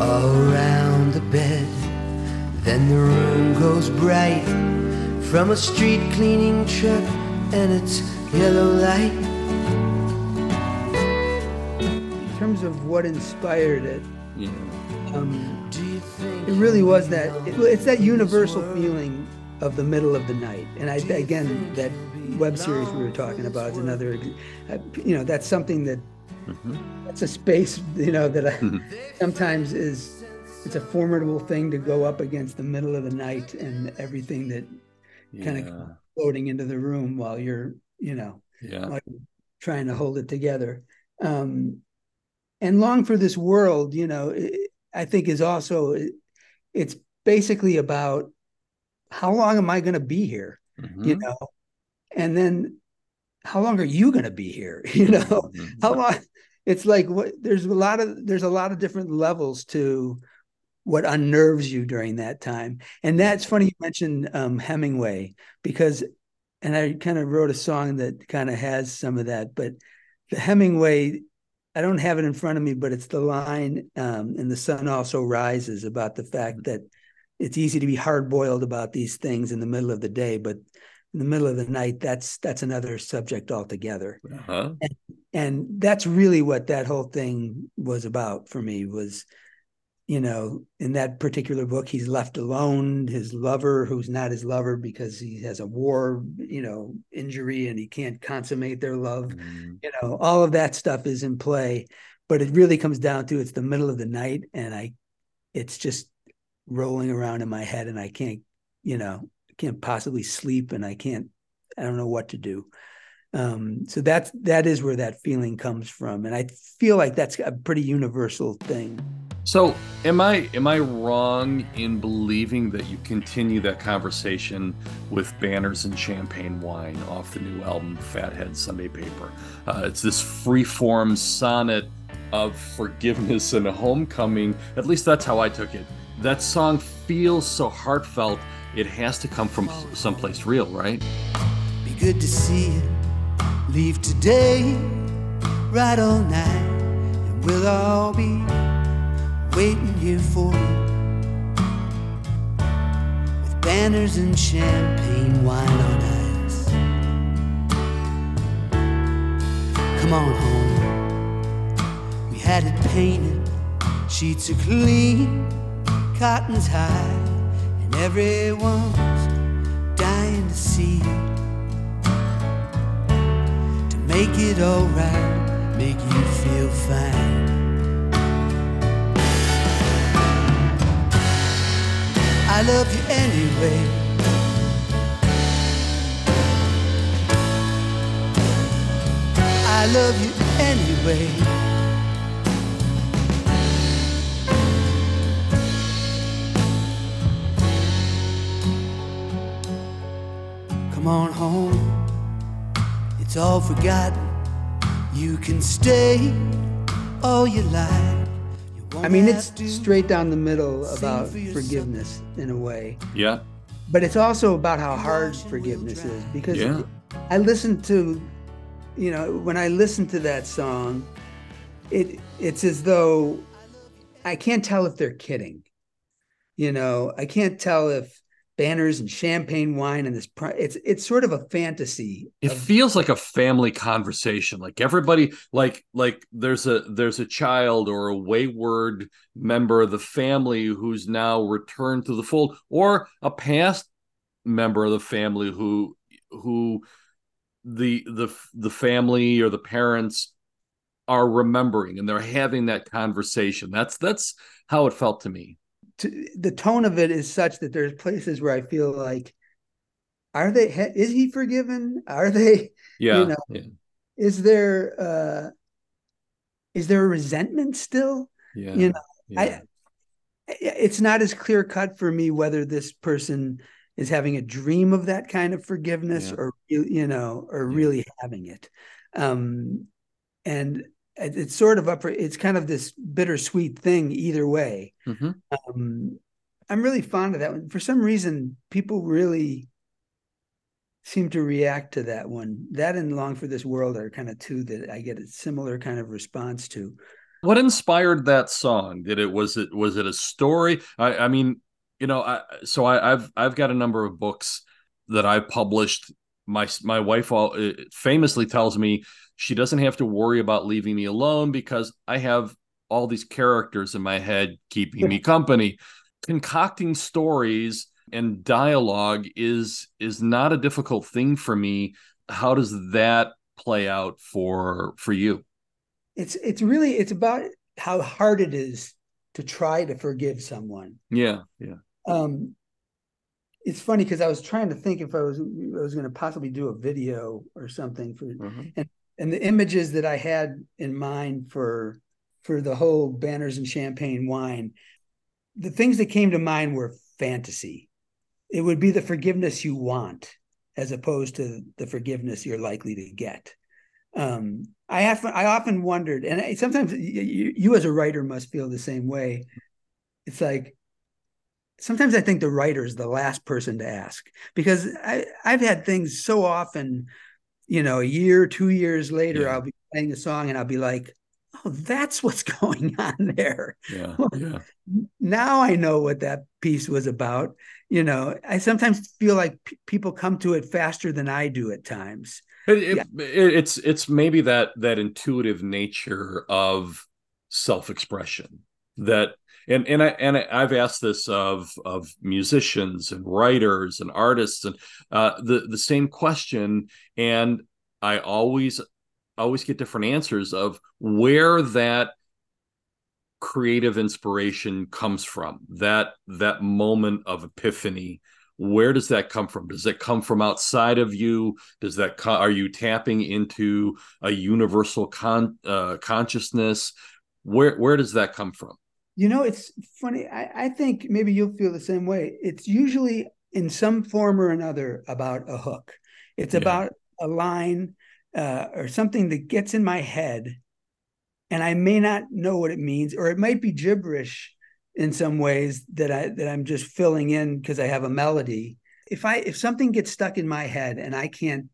[SPEAKER 1] around the bed. Then the room goes bright from a street cleaning truck and its yellow light.
[SPEAKER 2] In terms of what inspired it, yeah. um, it really was that it, it's that universal feeling of the middle of the night. And I again that web series we were talking about is another, uh, you know, that's something that mm-hmm. that's a space, you know, that I, mm-hmm. sometimes is it's a formidable thing to go up against the middle of the night and everything that yeah. kind of floating into the room while you're, you know,
[SPEAKER 3] yeah.
[SPEAKER 2] trying to hold it together. Um, and long for this world, you know, it, I think is also it, it's basically about how long am I going to be here? Mm-hmm. You know, and then how long are you going to be here you know mm-hmm. how long it's like what there's a lot of there's a lot of different levels to what unnerves you during that time and that's funny you mentioned um, hemingway because and i kind of wrote a song that kind of has some of that but the hemingway i don't have it in front of me but it's the line um, and the sun also rises about the fact mm-hmm. that it's easy to be hard boiled about these things in the middle of the day but in the middle of the night, that's that's another subject altogether. Uh-huh. And, and that's really what that whole thing was about for me was you know, in that particular book, he's left alone. His lover, who's not his lover because he has a war, you know, injury and he can't consummate their love. Mm. You know, all of that stuff is in play. But it really comes down to it's the middle of the night and I, it's just rolling around in my head and I can't, you know, can't possibly sleep and I can't, I don't know what to do. Um, so that's that is where that feeling comes from, and I feel like that's a pretty universal thing.
[SPEAKER 3] So, am I am I wrong in believing that you continue that conversation with banners and champagne wine off the new album Fat Head Sunday Paper? Uh, it's this free-form sonnet of forgiveness and homecoming. At least that's how I took it. That song feels so heartfelt. It has to come from someplace real, right?
[SPEAKER 1] Be good to see you. Leave today, right all night, and we'll all be waiting here for you with banners and champagne wine on ice. Come on home. We had it painted, sheets are clean, cotton's high, everyone's dying to see you. To make it alright, make you feel fine. I love you anyway. I love you anyway. Come on home, it's all forgotten. You can stay all you like.
[SPEAKER 2] I mean, it's straight down the middle about forgiveness in a way.
[SPEAKER 3] Yeah.
[SPEAKER 2] But it's also about how hard forgiveness is because yeah. I listened to, you know, when I listen to that song, it it's as though I can't tell if they're kidding. You know, I can't tell if banners and champagne wine and this it's it's sort of a fantasy
[SPEAKER 3] it of, feels like a family conversation like everybody like like there's a there's a child or a wayward member of the family who's now returned to the fold or a past member of the family who who the the the family or the parents are remembering and they're having that conversation. That's that's how it felt to me
[SPEAKER 2] to, the tone of it is such that there's places where I feel like, are they? Is he forgiven? Are they?
[SPEAKER 3] Yeah. You know, yeah.
[SPEAKER 2] Is there? uh Is there a resentment still?
[SPEAKER 3] Yeah.
[SPEAKER 2] You know, yeah. I. It's not as clear cut for me whether this person is having a dream of that kind of forgiveness yeah. or you know or really having it um and it's sort of up it's kind of this bittersweet thing either way. Mm-hmm. um, i'm really fond of that one. For some reason people really seem to react to that one. That and long for this world are kind of two that i get a similar kind of response to.
[SPEAKER 3] What inspired that song? Did it was it was it a story? I, I mean you know I, so I, i've i've got a number of books that i've published. My my wife all, uh, famously tells me she doesn't have to worry about leaving me alone because I have all these characters in my head keeping me company. Concocting stories and dialogue is is not a difficult thing for me. How does that play out for for you?
[SPEAKER 2] It's it's really it's about how hard it is to try to forgive someone.
[SPEAKER 3] Yeah, yeah.
[SPEAKER 2] Um, it's funny because I was trying to think if I was I was going to possibly do a video or something for, mm-hmm. and and the images that I had in mind for for the whole banners and champagne wine, the things that came to mind were fantasy. It would be the forgiveness you want, as opposed to the forgiveness you're likely to get. Um, I have I often wondered, and I, sometimes you, you as a writer must feel the same way. It's like sometimes I think the writer is the last person to ask because I, I've had things so often you know, a year, two years later, yeah. I'll be playing a song and I'll be like, oh, that's what's going on there.
[SPEAKER 3] Yeah. yeah.
[SPEAKER 2] now I know what that piece was about. You know, I sometimes feel like p- people come to it faster than I do at times.
[SPEAKER 3] It, it, yeah. it, it's it's maybe that that intuitive nature of self-expression that and and I and I've asked this of of musicians and writers and artists and uh, the the same question, and I always always get different answers of where that creative inspiration comes from that that moment of epiphany. Where does that come from? Does it come from outside of you? Does that co- are you tapping into a universal con uh, consciousness? Where where does that come from
[SPEAKER 2] You know, it's funny. I, I think maybe you'll feel the same way. It's usually in some form or another about a hook. It's
[SPEAKER 3] Yeah.
[SPEAKER 2] about a line uh, or something that gets in my head, and I may not know what it means, or it might be gibberish in some ways that I that I'm just filling in because I have a melody. If I if something gets stuck in my head and I can't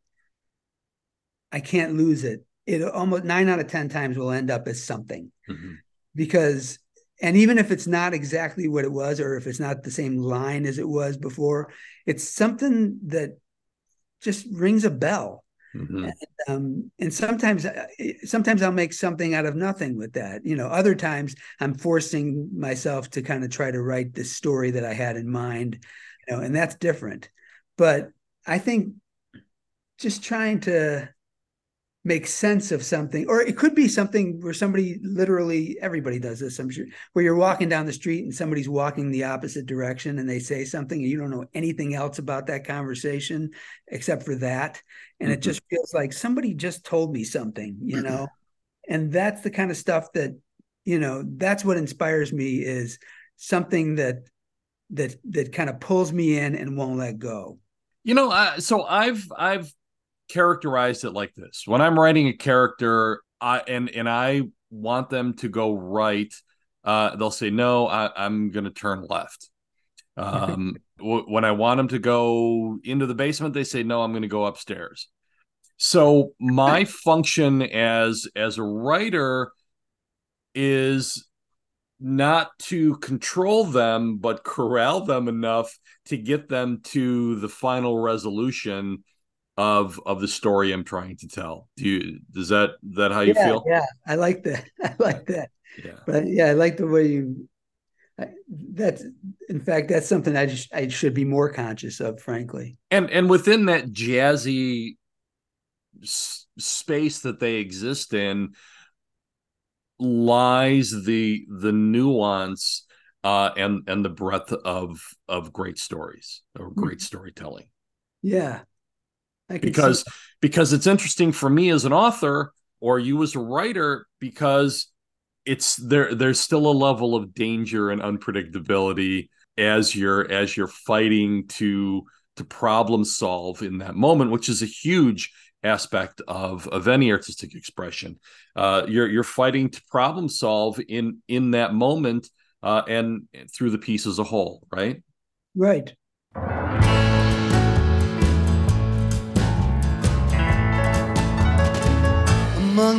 [SPEAKER 2] I can't lose it, it almost nine out of ten times will end up as something
[SPEAKER 3] Mhm.
[SPEAKER 2] because and even if it's not exactly what it was or if it's not the same line as it was before it's something that just rings a bell.
[SPEAKER 3] Mhm.
[SPEAKER 2] um, and sometimes sometimes i'll make something out of nothing with that. You know other times i'm forcing myself to kind of try to write the story that i had in mind you know and that's different. But i think just trying to make sense of something or it could be something where somebody literally everybody does this i'm sure where you're walking down the street and somebody's walking the opposite direction and they say something and you don't know anything else about that conversation except for that. And it
[SPEAKER 3] Mhm.
[SPEAKER 2] just feels like somebody just told me something you know? And that's the kind of stuff that you know that's what inspires me is something that that that kind of pulls me in and won't let go.
[SPEAKER 3] You know, uh, so I've I've characterized it like this: when I'm writing a character, I and and I want them to go right, uh, they'll say no. I, I'm going to turn left. Um, w- when I want them to go into the basement, they say no. I'm going to go upstairs. So my function as as a writer is not to control them, but corral them enough to get them to the final resolution of of the story I'm trying to tell. Do you does that that how you
[SPEAKER 2] yeah,
[SPEAKER 3] feel?
[SPEAKER 2] yeah i like that i like that
[SPEAKER 3] Yeah.
[SPEAKER 2] but yeah i like the way you I, that's in fact that's something i just i should be more conscious of frankly
[SPEAKER 3] And and within that jazzy s- space that they exist in lies the the nuance uh and and the breadth of of great stories or great storytelling.
[SPEAKER 2] yeah I could see-
[SPEAKER 3] because because it's interesting for me as an author or you as a writer because it's there there's still a level of danger and unpredictability as you're as you're fighting to to problem solve in that moment which is a huge aspect of of any artistic expression. Uh you're you're fighting to problem solve in in that moment uh and through the piece as a whole right?
[SPEAKER 2] Right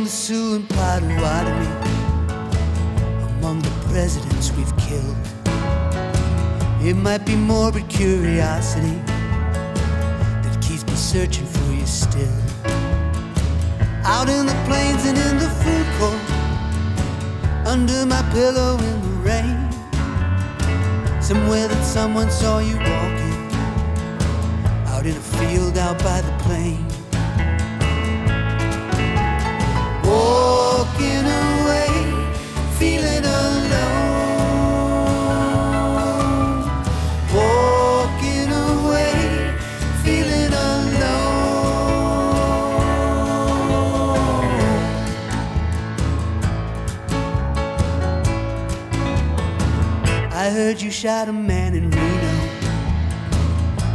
[SPEAKER 1] Among the Sioux and Potawatomi, among the presidents we've killed, it might be morbid curiosity that keeps me searching for you still. Out in the plains and in the food court, under my pillow in the rain, somewhere that someone saw you walking, out in a field out by the plain. Walking away, feeling alone. Walking away, feeling alone. I heard you shot a man in Reno.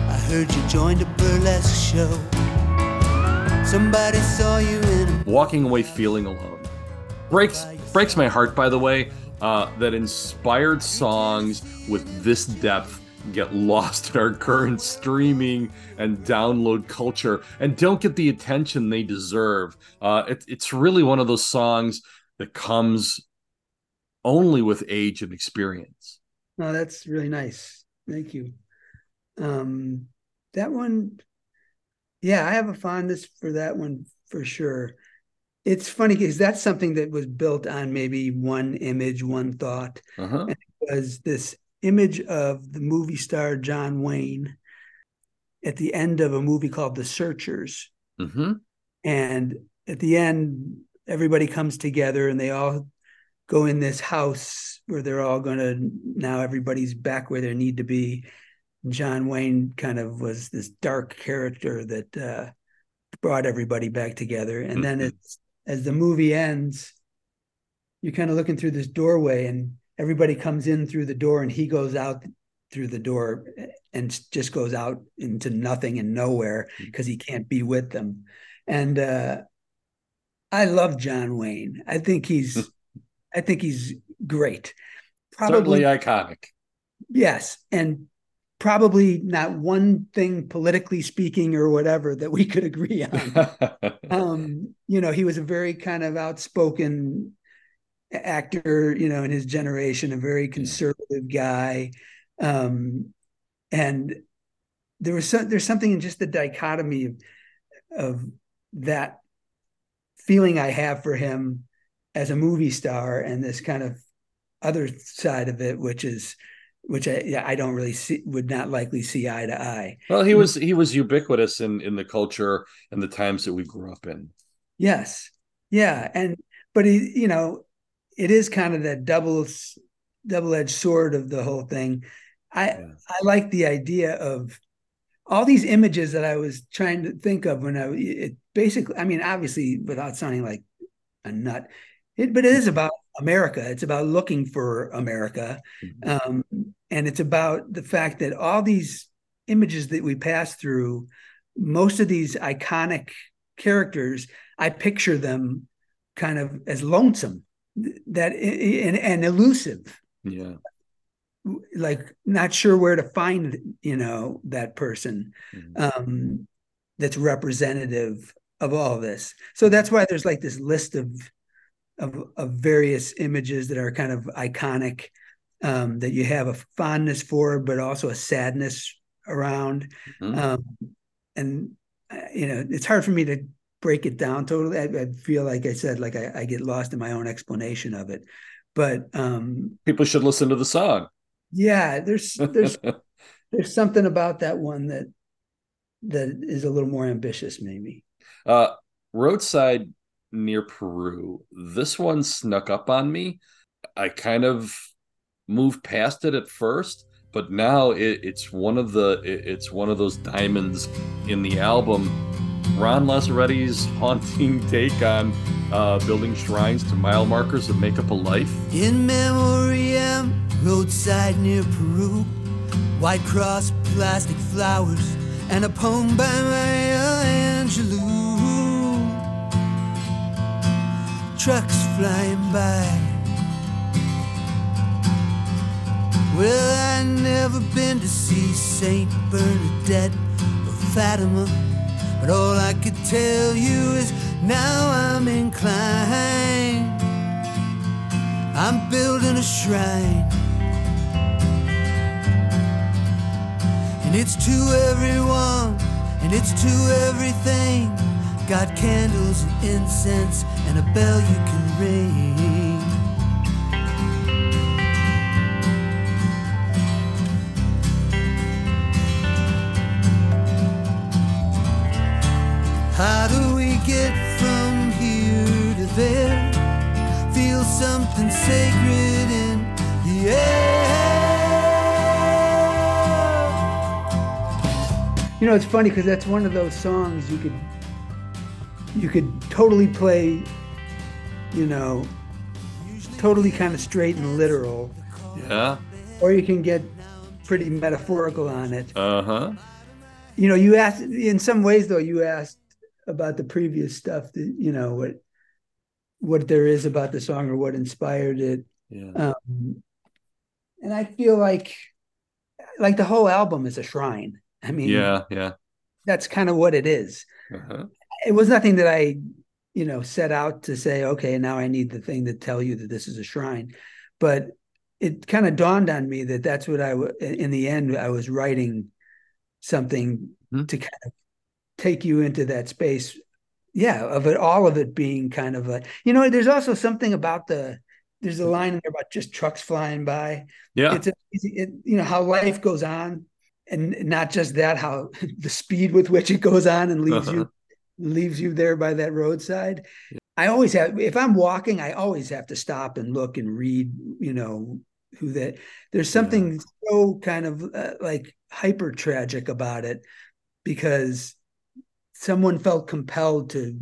[SPEAKER 1] I heard you joined a burlesque show. Somebody saw you in
[SPEAKER 3] walking away feeling alone breaks breaks my heart by the way uh, that inspired songs with this depth get lost in our current streaming and download culture and don't get the attention they deserve uh, it, it's really one of those songs that comes only with age and experience
[SPEAKER 2] No, that's really nice. Thank you. Um, that one, yeah, I have a fondness for that one for sure. It's funny because that's something that was built on maybe one image, one thought.
[SPEAKER 3] uh-huh.
[SPEAKER 2] was this image of the movie star John Wayne at the end of a movie called The Searchers.
[SPEAKER 3] Mm-hmm.
[SPEAKER 2] And at the end, everybody comes together and they all go in this house where they're all going to now everybody's back where they need to be. John Wayne kind of was this dark character that uh, brought everybody back together. And then
[SPEAKER 3] Mhm.
[SPEAKER 2] it's, as the movie ends, you're kind of looking through this doorway and everybody comes in through the door and he goes out through the door and just goes out into nothing and nowhere because he can't be with them. And uh, I love John Wayne. I think he's, I think he's great.
[SPEAKER 3] Certainly
[SPEAKER 2] Probably
[SPEAKER 3] iconic.
[SPEAKER 2] yes, and probably not one thing politically speaking or whatever that we could agree on. um, you know, he was a very kind of outspoken actor, you know, in his generation, a very conservative guy. Um, and there was some, there's something in just the dichotomy of, of that feeling I have for him as a movie star and this kind of other side of it, which is which I yeah, I don't really see would not likely see eye to eye.
[SPEAKER 3] well, he was he was ubiquitous in in the culture and the times that we grew up in.
[SPEAKER 2] Yes. Yeah. And, but he, you know, it is kind of that double, double edged sword of the whole thing. I,
[SPEAKER 3] Yeah.
[SPEAKER 2] I like the idea of all these images that I was trying to think of when I, it basically, I mean, obviously without sounding like a nut, it, but it is about America. It's about looking for America. Um, and it's about the fact that all these images that we pass through, most of these iconic characters, I picture them kind of as lonesome, that and, and elusive,
[SPEAKER 3] Yeah.
[SPEAKER 2] like not sure where to find, you know, that person
[SPEAKER 3] Mhm.
[SPEAKER 2] um, that's representative of all this. So that's why there's like this list of of, of various images that are kind of iconic um, that you have a fondness for, but also a sadness around.
[SPEAKER 3] Mhm.
[SPEAKER 2] Um, and uh, you know, it's hard for me to break it down totally. I, I feel like I said, like I, I get lost in my own explanation of it. But um,
[SPEAKER 3] People should listen to the song.
[SPEAKER 2] yeah, there's there's there's something about that one that that is a little more ambitious, maybe.
[SPEAKER 3] uh, roadside near Peru. This one snuck up on me. I kind of moved past it at first, but now it, it's one of the it- it's one of those diamonds in the album. Ron Lazzeretti's haunting take on uh, building shrines to mile markers that make up a life.
[SPEAKER 1] In memoriam, roadside near Peru, white cross, plastic flowers, and a poem by Maya Angelou. Trucks flying by. Well, I never been to see Saint Bernadette or Fatima, but all I could tell you is now I'm inclined. I'm building a shrine. And it's to everyone, and it's to everything. Got candles and incense, and a bell you can ring. How do we get from here to there? Feel something sacred in the air.
[SPEAKER 2] You know, it's funny because that's one of those songs you could you could totally play, you know, totally kind of straight and literal,
[SPEAKER 3] Yeah.
[SPEAKER 2] or you can get pretty metaphorical on it.
[SPEAKER 3] Uh huh.
[SPEAKER 2] You know, you asked in some ways though, you asked about the previous stuff that, you know, what what there is about the song or what inspired it.
[SPEAKER 3] Yeah.
[SPEAKER 2] Um, and I feel like like the whole album is a shrine. I mean,
[SPEAKER 3] Yeah. Yeah.
[SPEAKER 2] that's kind of what it is.
[SPEAKER 3] Uh-huh.
[SPEAKER 2] it was nothing that I, you know, set out to say, okay, now I need the thing to tell you that this is a shrine. But it kind of dawned on me that that's what I, w- in the end, I was writing something
[SPEAKER 3] Hmm.
[SPEAKER 2] to kind of take you into that space. Yeah, of it, all of it being kind of a, you know, there's also something about the there's a line in there about just trucks flying by.
[SPEAKER 3] Yeah.
[SPEAKER 2] It's easy, it, you know how life goes on, and not just that, how the speed with which it goes on and leaves
[SPEAKER 3] Uh-huh.
[SPEAKER 2] you leaves you there by that roadside. I always have if I'm walking, I always have to stop and look and read. You know who that. There's something so kind of uh, like hyper tragic about it because someone felt compelled to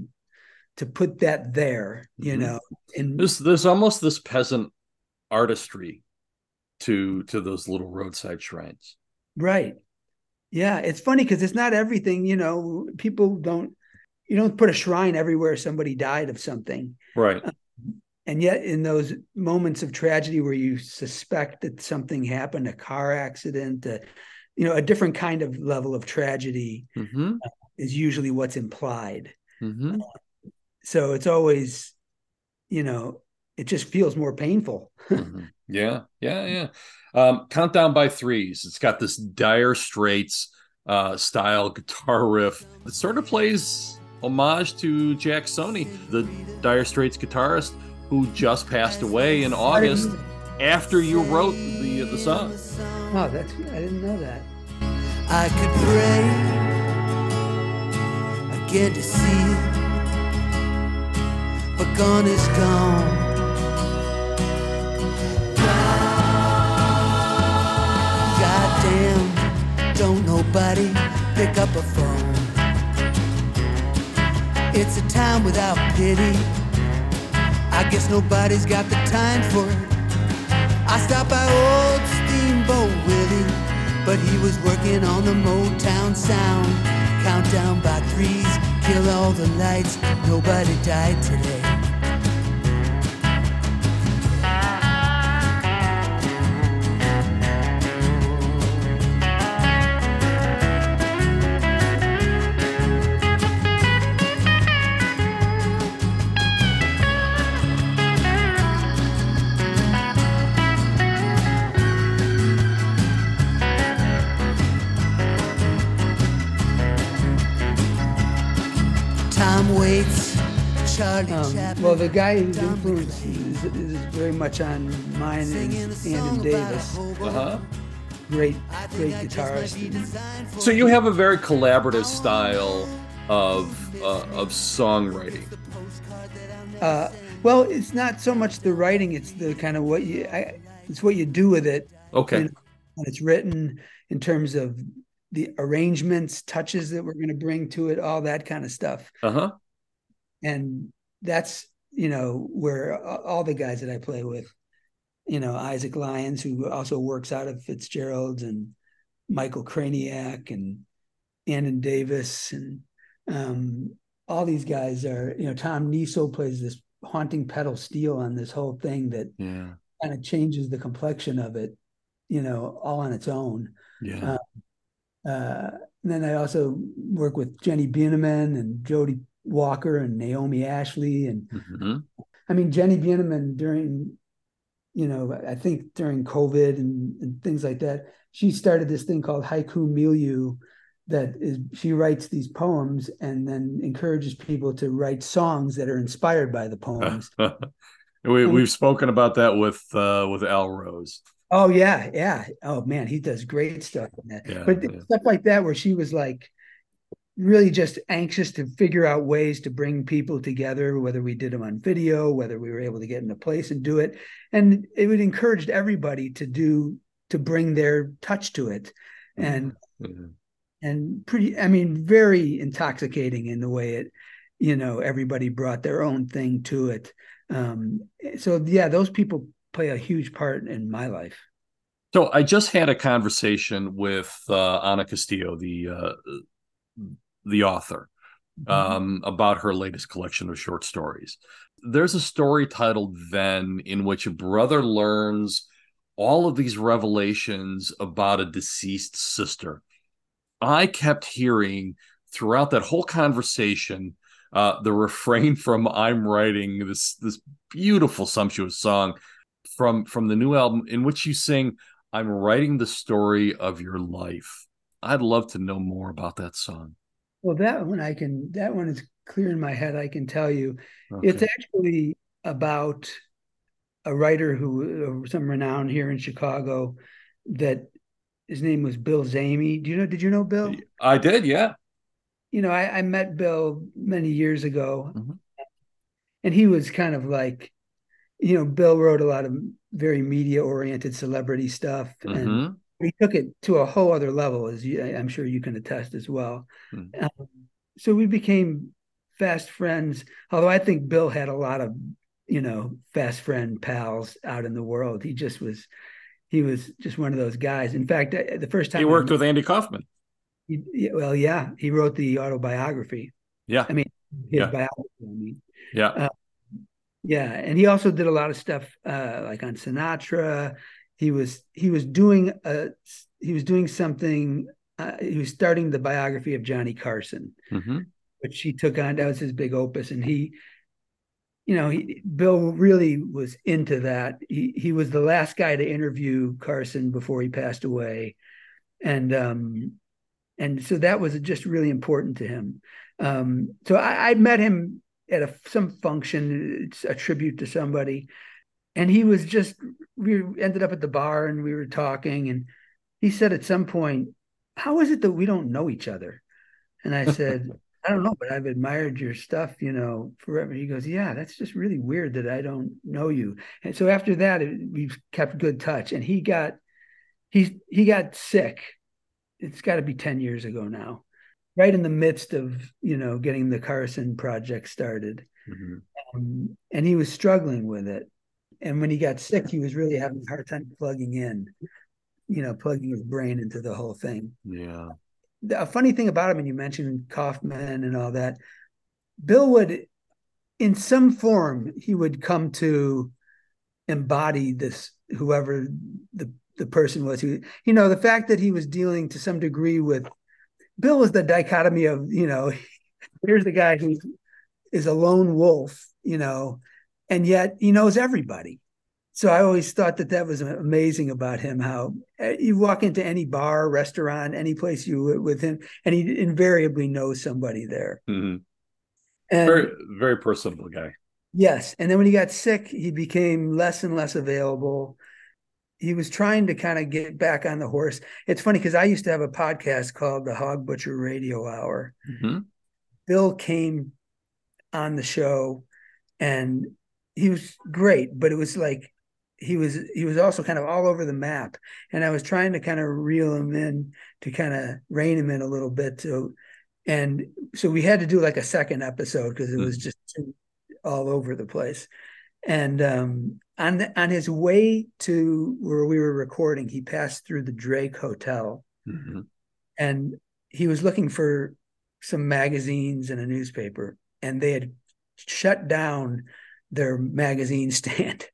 [SPEAKER 2] to put that there. You
[SPEAKER 3] Mhm.
[SPEAKER 2] know, and
[SPEAKER 3] There's there's almost this peasant artistry to to those little roadside shrines.
[SPEAKER 2] Right. Yeah, it's funny because it's not everything, you know, people don't you don't put a shrine everywhere somebody died of something.
[SPEAKER 3] Right.
[SPEAKER 2] And yet in those moments of tragedy where you suspect that something happened, a car accident, a, you know, a different kind of level of tragedy
[SPEAKER 3] hmm
[SPEAKER 2] is usually what's implied.
[SPEAKER 3] hmm
[SPEAKER 2] So it's always, you know, it just feels more painful.
[SPEAKER 3] Mhm. Yeah, yeah, yeah. Um, Countdown by threes. It's got this Dire Straits uh, style guitar riff. It sort of plays homage to Jack Sonni, the Dire Straits guitarist who just passed away in August after you wrote the the song.
[SPEAKER 2] Oh, that's I didn't know that.
[SPEAKER 1] I could pray to see it, but gone is gone. Goddamn, don't nobody pick up a phone. It's a time without pity. I guess nobody's got the time for it. I stopped by old Steamboat Willie, but he was working on the Motown sound. Countdown by threes, kill all the lights, nobody died today.
[SPEAKER 2] Um, well, the guy whose
[SPEAKER 1] Tom
[SPEAKER 2] influence is, is very much on mine is Andon Davis.
[SPEAKER 3] Uh-huh.
[SPEAKER 2] Great, great guitarist.
[SPEAKER 3] So you have a very collaborative style of uh, of songwriting.
[SPEAKER 2] Uh, well, it's not so much the writing; it's the kind of what you, I, it's what you do with it
[SPEAKER 3] Okay.
[SPEAKER 2] you know, when it's written in terms of the arrangements, touches that we're going to bring to it, all that kind of stuff.
[SPEAKER 3] Uh huh.
[SPEAKER 2] and that's you know where all the guys that I play with, you know Isaac Lyons, who also works out of Fitzgerald's, and Michael Craniac, and Andon Davis, and um, all these guys are you know Tom Niso plays this haunting pedal steel on this whole thing that
[SPEAKER 3] Yeah.
[SPEAKER 2] kind of changes the complexion of it, you know, all on its own.
[SPEAKER 3] Yeah.
[SPEAKER 2] Uh, and then I also work with Jenny Bienemann and Jody Walker and Naomi Ashley. And
[SPEAKER 3] hmm
[SPEAKER 2] I mean, Jenny Bienemann during, you know, I think during COVID and, and things like that, she started this thing called Haiku Milieu that is, she writes these poems and then encourages people to write songs that are inspired by the poems.
[SPEAKER 3] we, we've spoken about that with uh, with Al Rose.
[SPEAKER 2] Oh yeah, yeah. Oh man, he does great stuff in that.
[SPEAKER 3] Yeah,
[SPEAKER 2] but
[SPEAKER 3] yeah.
[SPEAKER 2] stuff like that where she was like really just anxious to figure out ways to bring people together, whether we did them on video, whether we were able to get in a place and do it. And it would encourage everybody to do to bring their touch to it. And
[SPEAKER 3] Mhm.
[SPEAKER 2] and pretty I mean, very intoxicating in the way it, you know, everybody brought their own thing to it. Um, so yeah, those people play a huge part in my life.
[SPEAKER 3] So I just had a conversation with uh, Ana Castillo, the uh, the author, um, about her latest collection of short stories. There's a story titled "Then," in which a brother learns all of these revelations about a deceased sister. I kept hearing throughout that whole conversation uh, the refrain from "I'm writing this this beautiful sumptuous song." from from the new album in which you sing i'm writing the story of your life i'd love to know more about that song
[SPEAKER 2] Well, that one I can. That one is clear in my head. I can tell you,
[SPEAKER 3] Okay.
[SPEAKER 2] it's actually about a writer who uh, some renown here in Chicago that his name was Bill Zehme. Do you know? Did you know Bill?
[SPEAKER 3] I did, yeah.
[SPEAKER 2] You know, I, I met Bill many years ago, mm-hmm. and he was kind of like, you know, Bill wrote a lot of very media oriented celebrity stuff, mm-hmm. and he took it to a whole other level, as you, I'm sure you can attest as well. Mm-hmm. Um, so we became fast friends. Although I think Bill had a lot of, you know, fast friend pals out in the world. He just was he was just one of those guys. In fact, the first time
[SPEAKER 3] he worked with Andy Kaufman.
[SPEAKER 2] He, well, yeah, he wrote the autobiography.
[SPEAKER 3] Yeah,
[SPEAKER 2] I mean, his yeah. biography. I mean,
[SPEAKER 3] yeah, uh,
[SPEAKER 2] yeah, and he also did a lot of stuff uh, like on Sinatra. He was he was doing a he was doing something. Uh, he was starting the biography of Johnny Carson, mm-hmm. which he took on. That was his big opus, and he you know, he, Bill really was into that. He he was the last guy to interview Carson before he passed away, and um, and so that was just really important to him. Um, so I, I met him at a some function, it's a tribute to somebody, and he was just we ended up at the bar and we were talking, and he said at some point, "How is it that we don't know each other?" And I said. I don't know, but I've admired your stuff, you know, forever. He goes, yeah, that's just really weird that I don't know you. And so after that, it, we've kept good touch. And he got, he he got sick. It's got to be ten years ago now, right in the midst of you know getting the Carson project started, mm-hmm. um, and he was struggling with it. And when he got sick, he was really having a hard time plugging in, you know, plugging his brain into the whole thing.
[SPEAKER 3] Yeah
[SPEAKER 2] a funny thing about him, and you mentioned Kaufman and all that, Bill would, in some form, he would come to embody this, whoever the, the person was. Who, you know, the fact that he was dealing to some degree with Bill was the dichotomy of, you know, here's the guy who is a lone wolf, you know, and yet he knows everybody so I always thought that that was amazing about him. How eh, you walk into any bar, restaurant, any place you with him, and he invariably knows somebody there.
[SPEAKER 3] Mm-hmm. And very, very personable guy.
[SPEAKER 2] Yes, and then when he got sick, he became less and less available. He was trying to kind of get back on the horse. It's funny because I used to have a podcast called the Hog Butcher Radio Hour. Mm-hmm. Bill came on the show, and he was great, but it was like he was he was also kind of all over the map and i was trying to kind of reel him in to kind of rein him in a little bit So, and so we had to do like a second episode because it was mm. just all over the place and um, on the, on his way to where we were recording he passed through the drake hotel mm-hmm. and he was looking for some magazines and a newspaper and they had shut down their magazine stand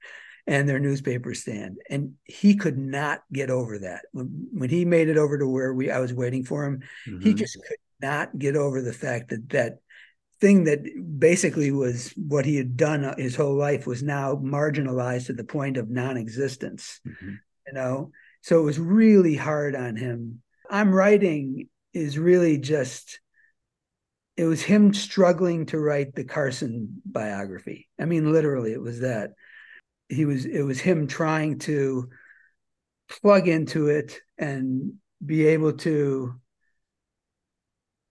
[SPEAKER 2] and their newspaper stand. And he could not get over that. When, when he made it over to where we I was waiting for him, mm-hmm. he just could not get over the fact that that thing that basically was what he had done his whole life was now marginalized to the point of non-existence. Mm-hmm. You know, so it was really hard on him. I'm writing is really just it was him struggling to write the Carson biography. I mean, literally, it was that he was it was him trying to plug into it and be able to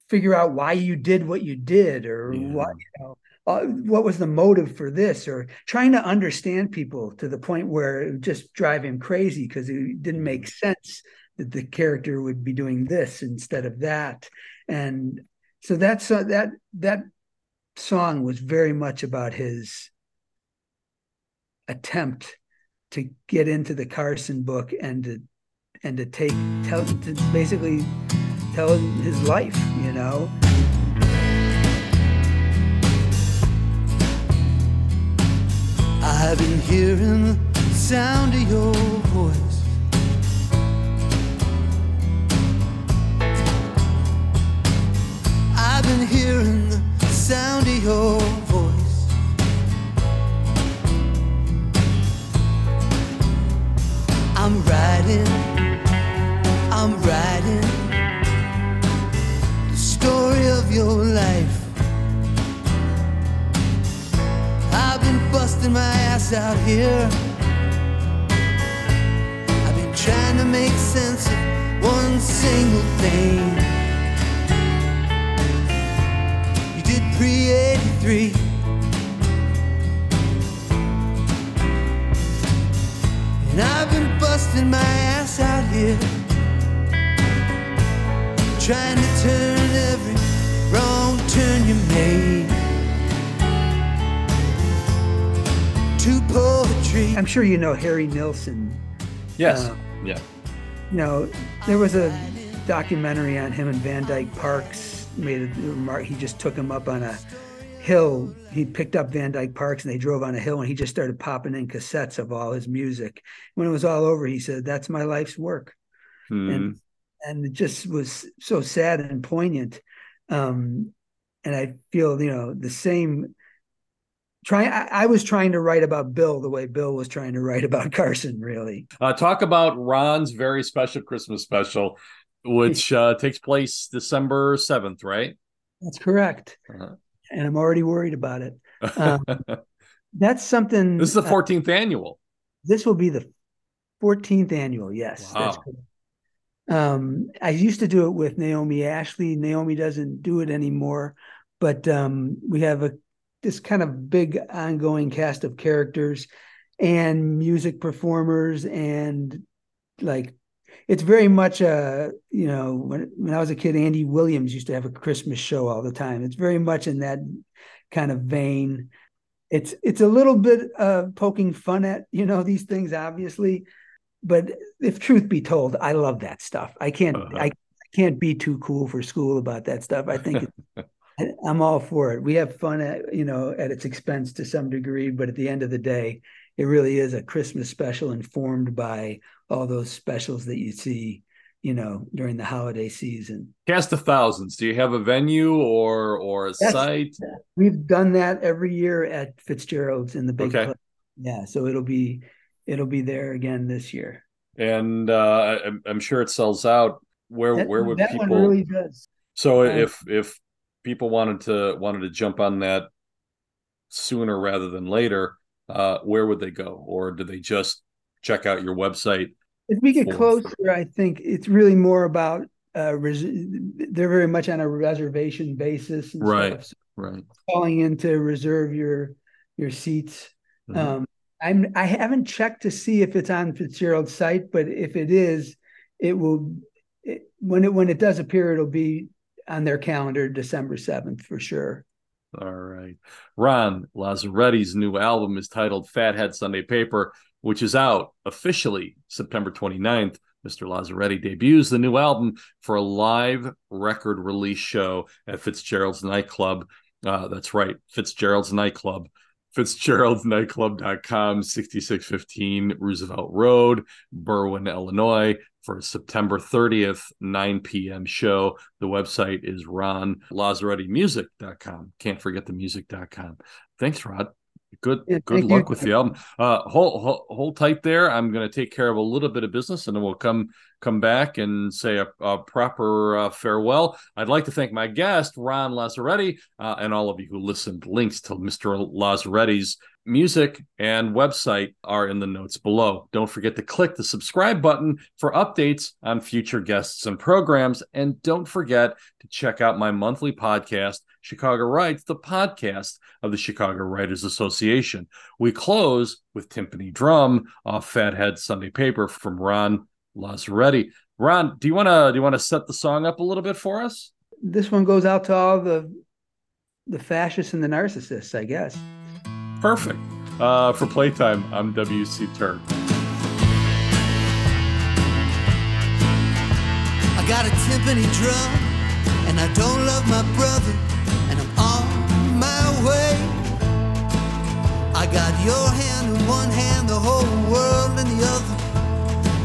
[SPEAKER 2] figure out why you did what you did or yeah. what you know uh, what was the motive for this or trying to understand people to the point where it would just drive him crazy because it didn't make sense that the character would be doing this instead of that and so that's that that song was very much about his attempt to get into the Carson book and to and to take tell to basically tell his life, you know.
[SPEAKER 1] I've been hearing the sound of your voice. I've been hearing the sound of your voice. I'm writing, I'm writing the story of your life. I've been busting my ass out here I've been trying to make sense of one single thing. You pre 83. And I've been busting my ass out here, trying to turn every wrong turn you made to poetry.
[SPEAKER 2] I'm sure you know Harry Nilsson.
[SPEAKER 3] Yes.
[SPEAKER 2] Uh,
[SPEAKER 3] yeah.
[SPEAKER 2] You know, there was a documentary on him and Van Dyke Parks made a remark. He just took him up on a hill. He picked up Van Dyke Parks and they drove on a hill and he just started popping in cassettes of all his music. When it was all over, he said, That's my life's work.
[SPEAKER 3] Hmm.
[SPEAKER 2] And and it just was so sad and poignant. Um, and I feel, you know, the same Trying, I, I was trying to write about Bill the way Bill was trying to write about Carson, really.
[SPEAKER 3] Uh, talk about Ron's very special Christmas special, which uh, takes place December 7th, right?
[SPEAKER 2] That's correct.
[SPEAKER 3] Uh-huh.
[SPEAKER 2] And I'm already worried about it. Um, that's something
[SPEAKER 3] this is the
[SPEAKER 2] uh,
[SPEAKER 3] 14th annual.
[SPEAKER 2] this will be the 14th annual. Yes, that's
[SPEAKER 3] Wow.
[SPEAKER 2] Um, I used to do it with Naomi Ashley. Naomi doesn't do it anymore, but um, we have a this kind of big ongoing cast of characters and music performers and like it's very much a you know when when I was a kid, Andy Williams used to have a Christmas show all the time. It's very much in that kind of vein. It's it's a little bit uh, poking fun at you know these things, obviously, but if truth be told, I love that stuff. I can't
[SPEAKER 3] Uh-huh.
[SPEAKER 2] I, I can't be too cool for school about that stuff. I think I'm all for it. We have fun at you know at its expense to some degree, but at the end of the day, it really is a Christmas special informed by all those specials that you see, you know, during the holiday season.
[SPEAKER 3] Cast of thousands. Do you have a venue or or a site?
[SPEAKER 2] We've done that every year at Fitzgerald's in the big
[SPEAKER 3] Okay.
[SPEAKER 2] Club. Yeah, so it'll be it'll be there again this year.
[SPEAKER 3] And uh, I'm, I'm sure it sells out. Where
[SPEAKER 2] That,
[SPEAKER 3] where would
[SPEAKER 2] that
[SPEAKER 3] people?
[SPEAKER 2] one really does.
[SPEAKER 3] So
[SPEAKER 2] Um,
[SPEAKER 3] if if people wanted to wanted to jump on that sooner rather than later, uh, where would they go, or do they just check out your website?
[SPEAKER 2] As we get
[SPEAKER 3] for-
[SPEAKER 2] closer, I think it's really more about uh, res- they're very much on a reservation basis,
[SPEAKER 3] Right.
[SPEAKER 2] So
[SPEAKER 3] Right.
[SPEAKER 2] calling in to reserve your your seats.
[SPEAKER 3] Mhm.
[SPEAKER 2] Um, I'm I haven't checked to see if it's on Fitzgerald's site, but if it is, it will it, when it when it does appear, it'll be on their calendar December seventh for sure.
[SPEAKER 3] All right. Ron Lazzeretti's new album is titled Fat Head Sunday Paper, which is out officially September 29th. Mr. Lazzeretti debuts the new album for a live record release show at Fitzgerald's Nightclub. Uh, that's right, Fitzgerald's Nightclub. Fitzgerald'sNightclub.com, 6615 Roosevelt Road, Berwyn, Illinois, for September 30th, 9 p.m. show. The website is ronlazzerettimusic.com. Can't forget the music.com. Thanks, Rod. Good
[SPEAKER 2] Yeah,
[SPEAKER 3] good luck
[SPEAKER 2] you.
[SPEAKER 3] with the album. Uh hold, hold hold tight there. I'm going to take care of a little bit of business and then we'll come come back and say a, a proper uh, farewell. I'd like to thank my guest Ron Lazzeretti uh, and all of you who listened. Links to Mr. Lazzeretti's music and website are in the notes below. Don't forget to click the subscribe button for updates on future guests and programs. And don't forget to check out my monthly podcast, Chicago Writes, the podcast of the Chicago Writers Association. We close with Timpani Drum off Fat Head Sunday Paper from Ron Lazzeretti. Ron, do you want to do you want to set the song up a little bit for us?
[SPEAKER 2] This one goes out to all the the fascists and the narcissists, I guess.
[SPEAKER 3] Perfect. Uh, for playtime, I'm WC Turk.
[SPEAKER 1] I got a timpani drum, and I don't love my brother, and I'm on my way. I got your hand in one hand, the whole world in the other,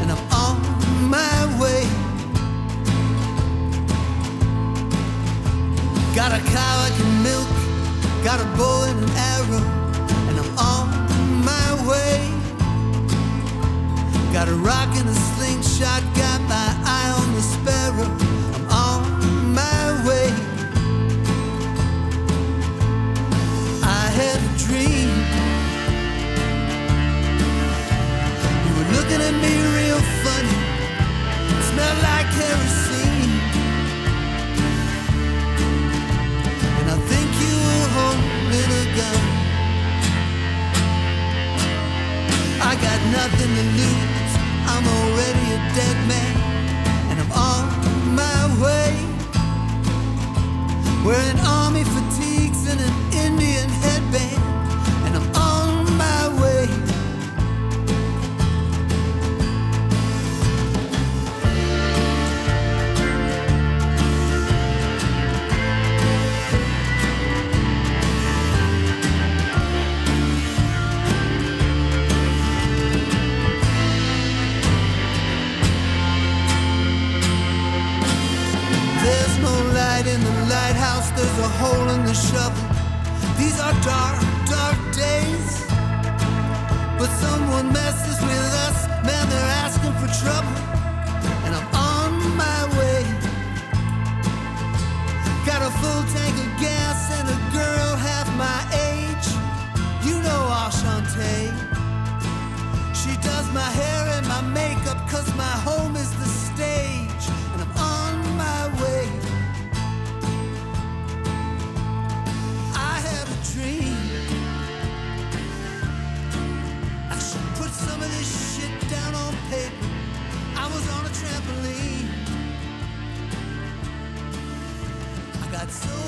[SPEAKER 1] and I'm on my way. Got a cow I can milk, got a bow and an arrow, Got a rock and a slingshot, got my eye on the sparrow. I'm on my way. I had a dream. You were looking at me real funny. Smelled like kerosene. And I think you were holding a gun. I got nothing to lose. I'm already a dead man, and I'm on my way. Wearing army fatigues and an Indian there's a hole in the shovel. These are dark, dark days. But someone messes with us, man, they're asking for trouble. And I'm on my way. Got a full tank of gas and a girl half my age. You know Ashante. She does my hair and my makeup, cause my home is the stage.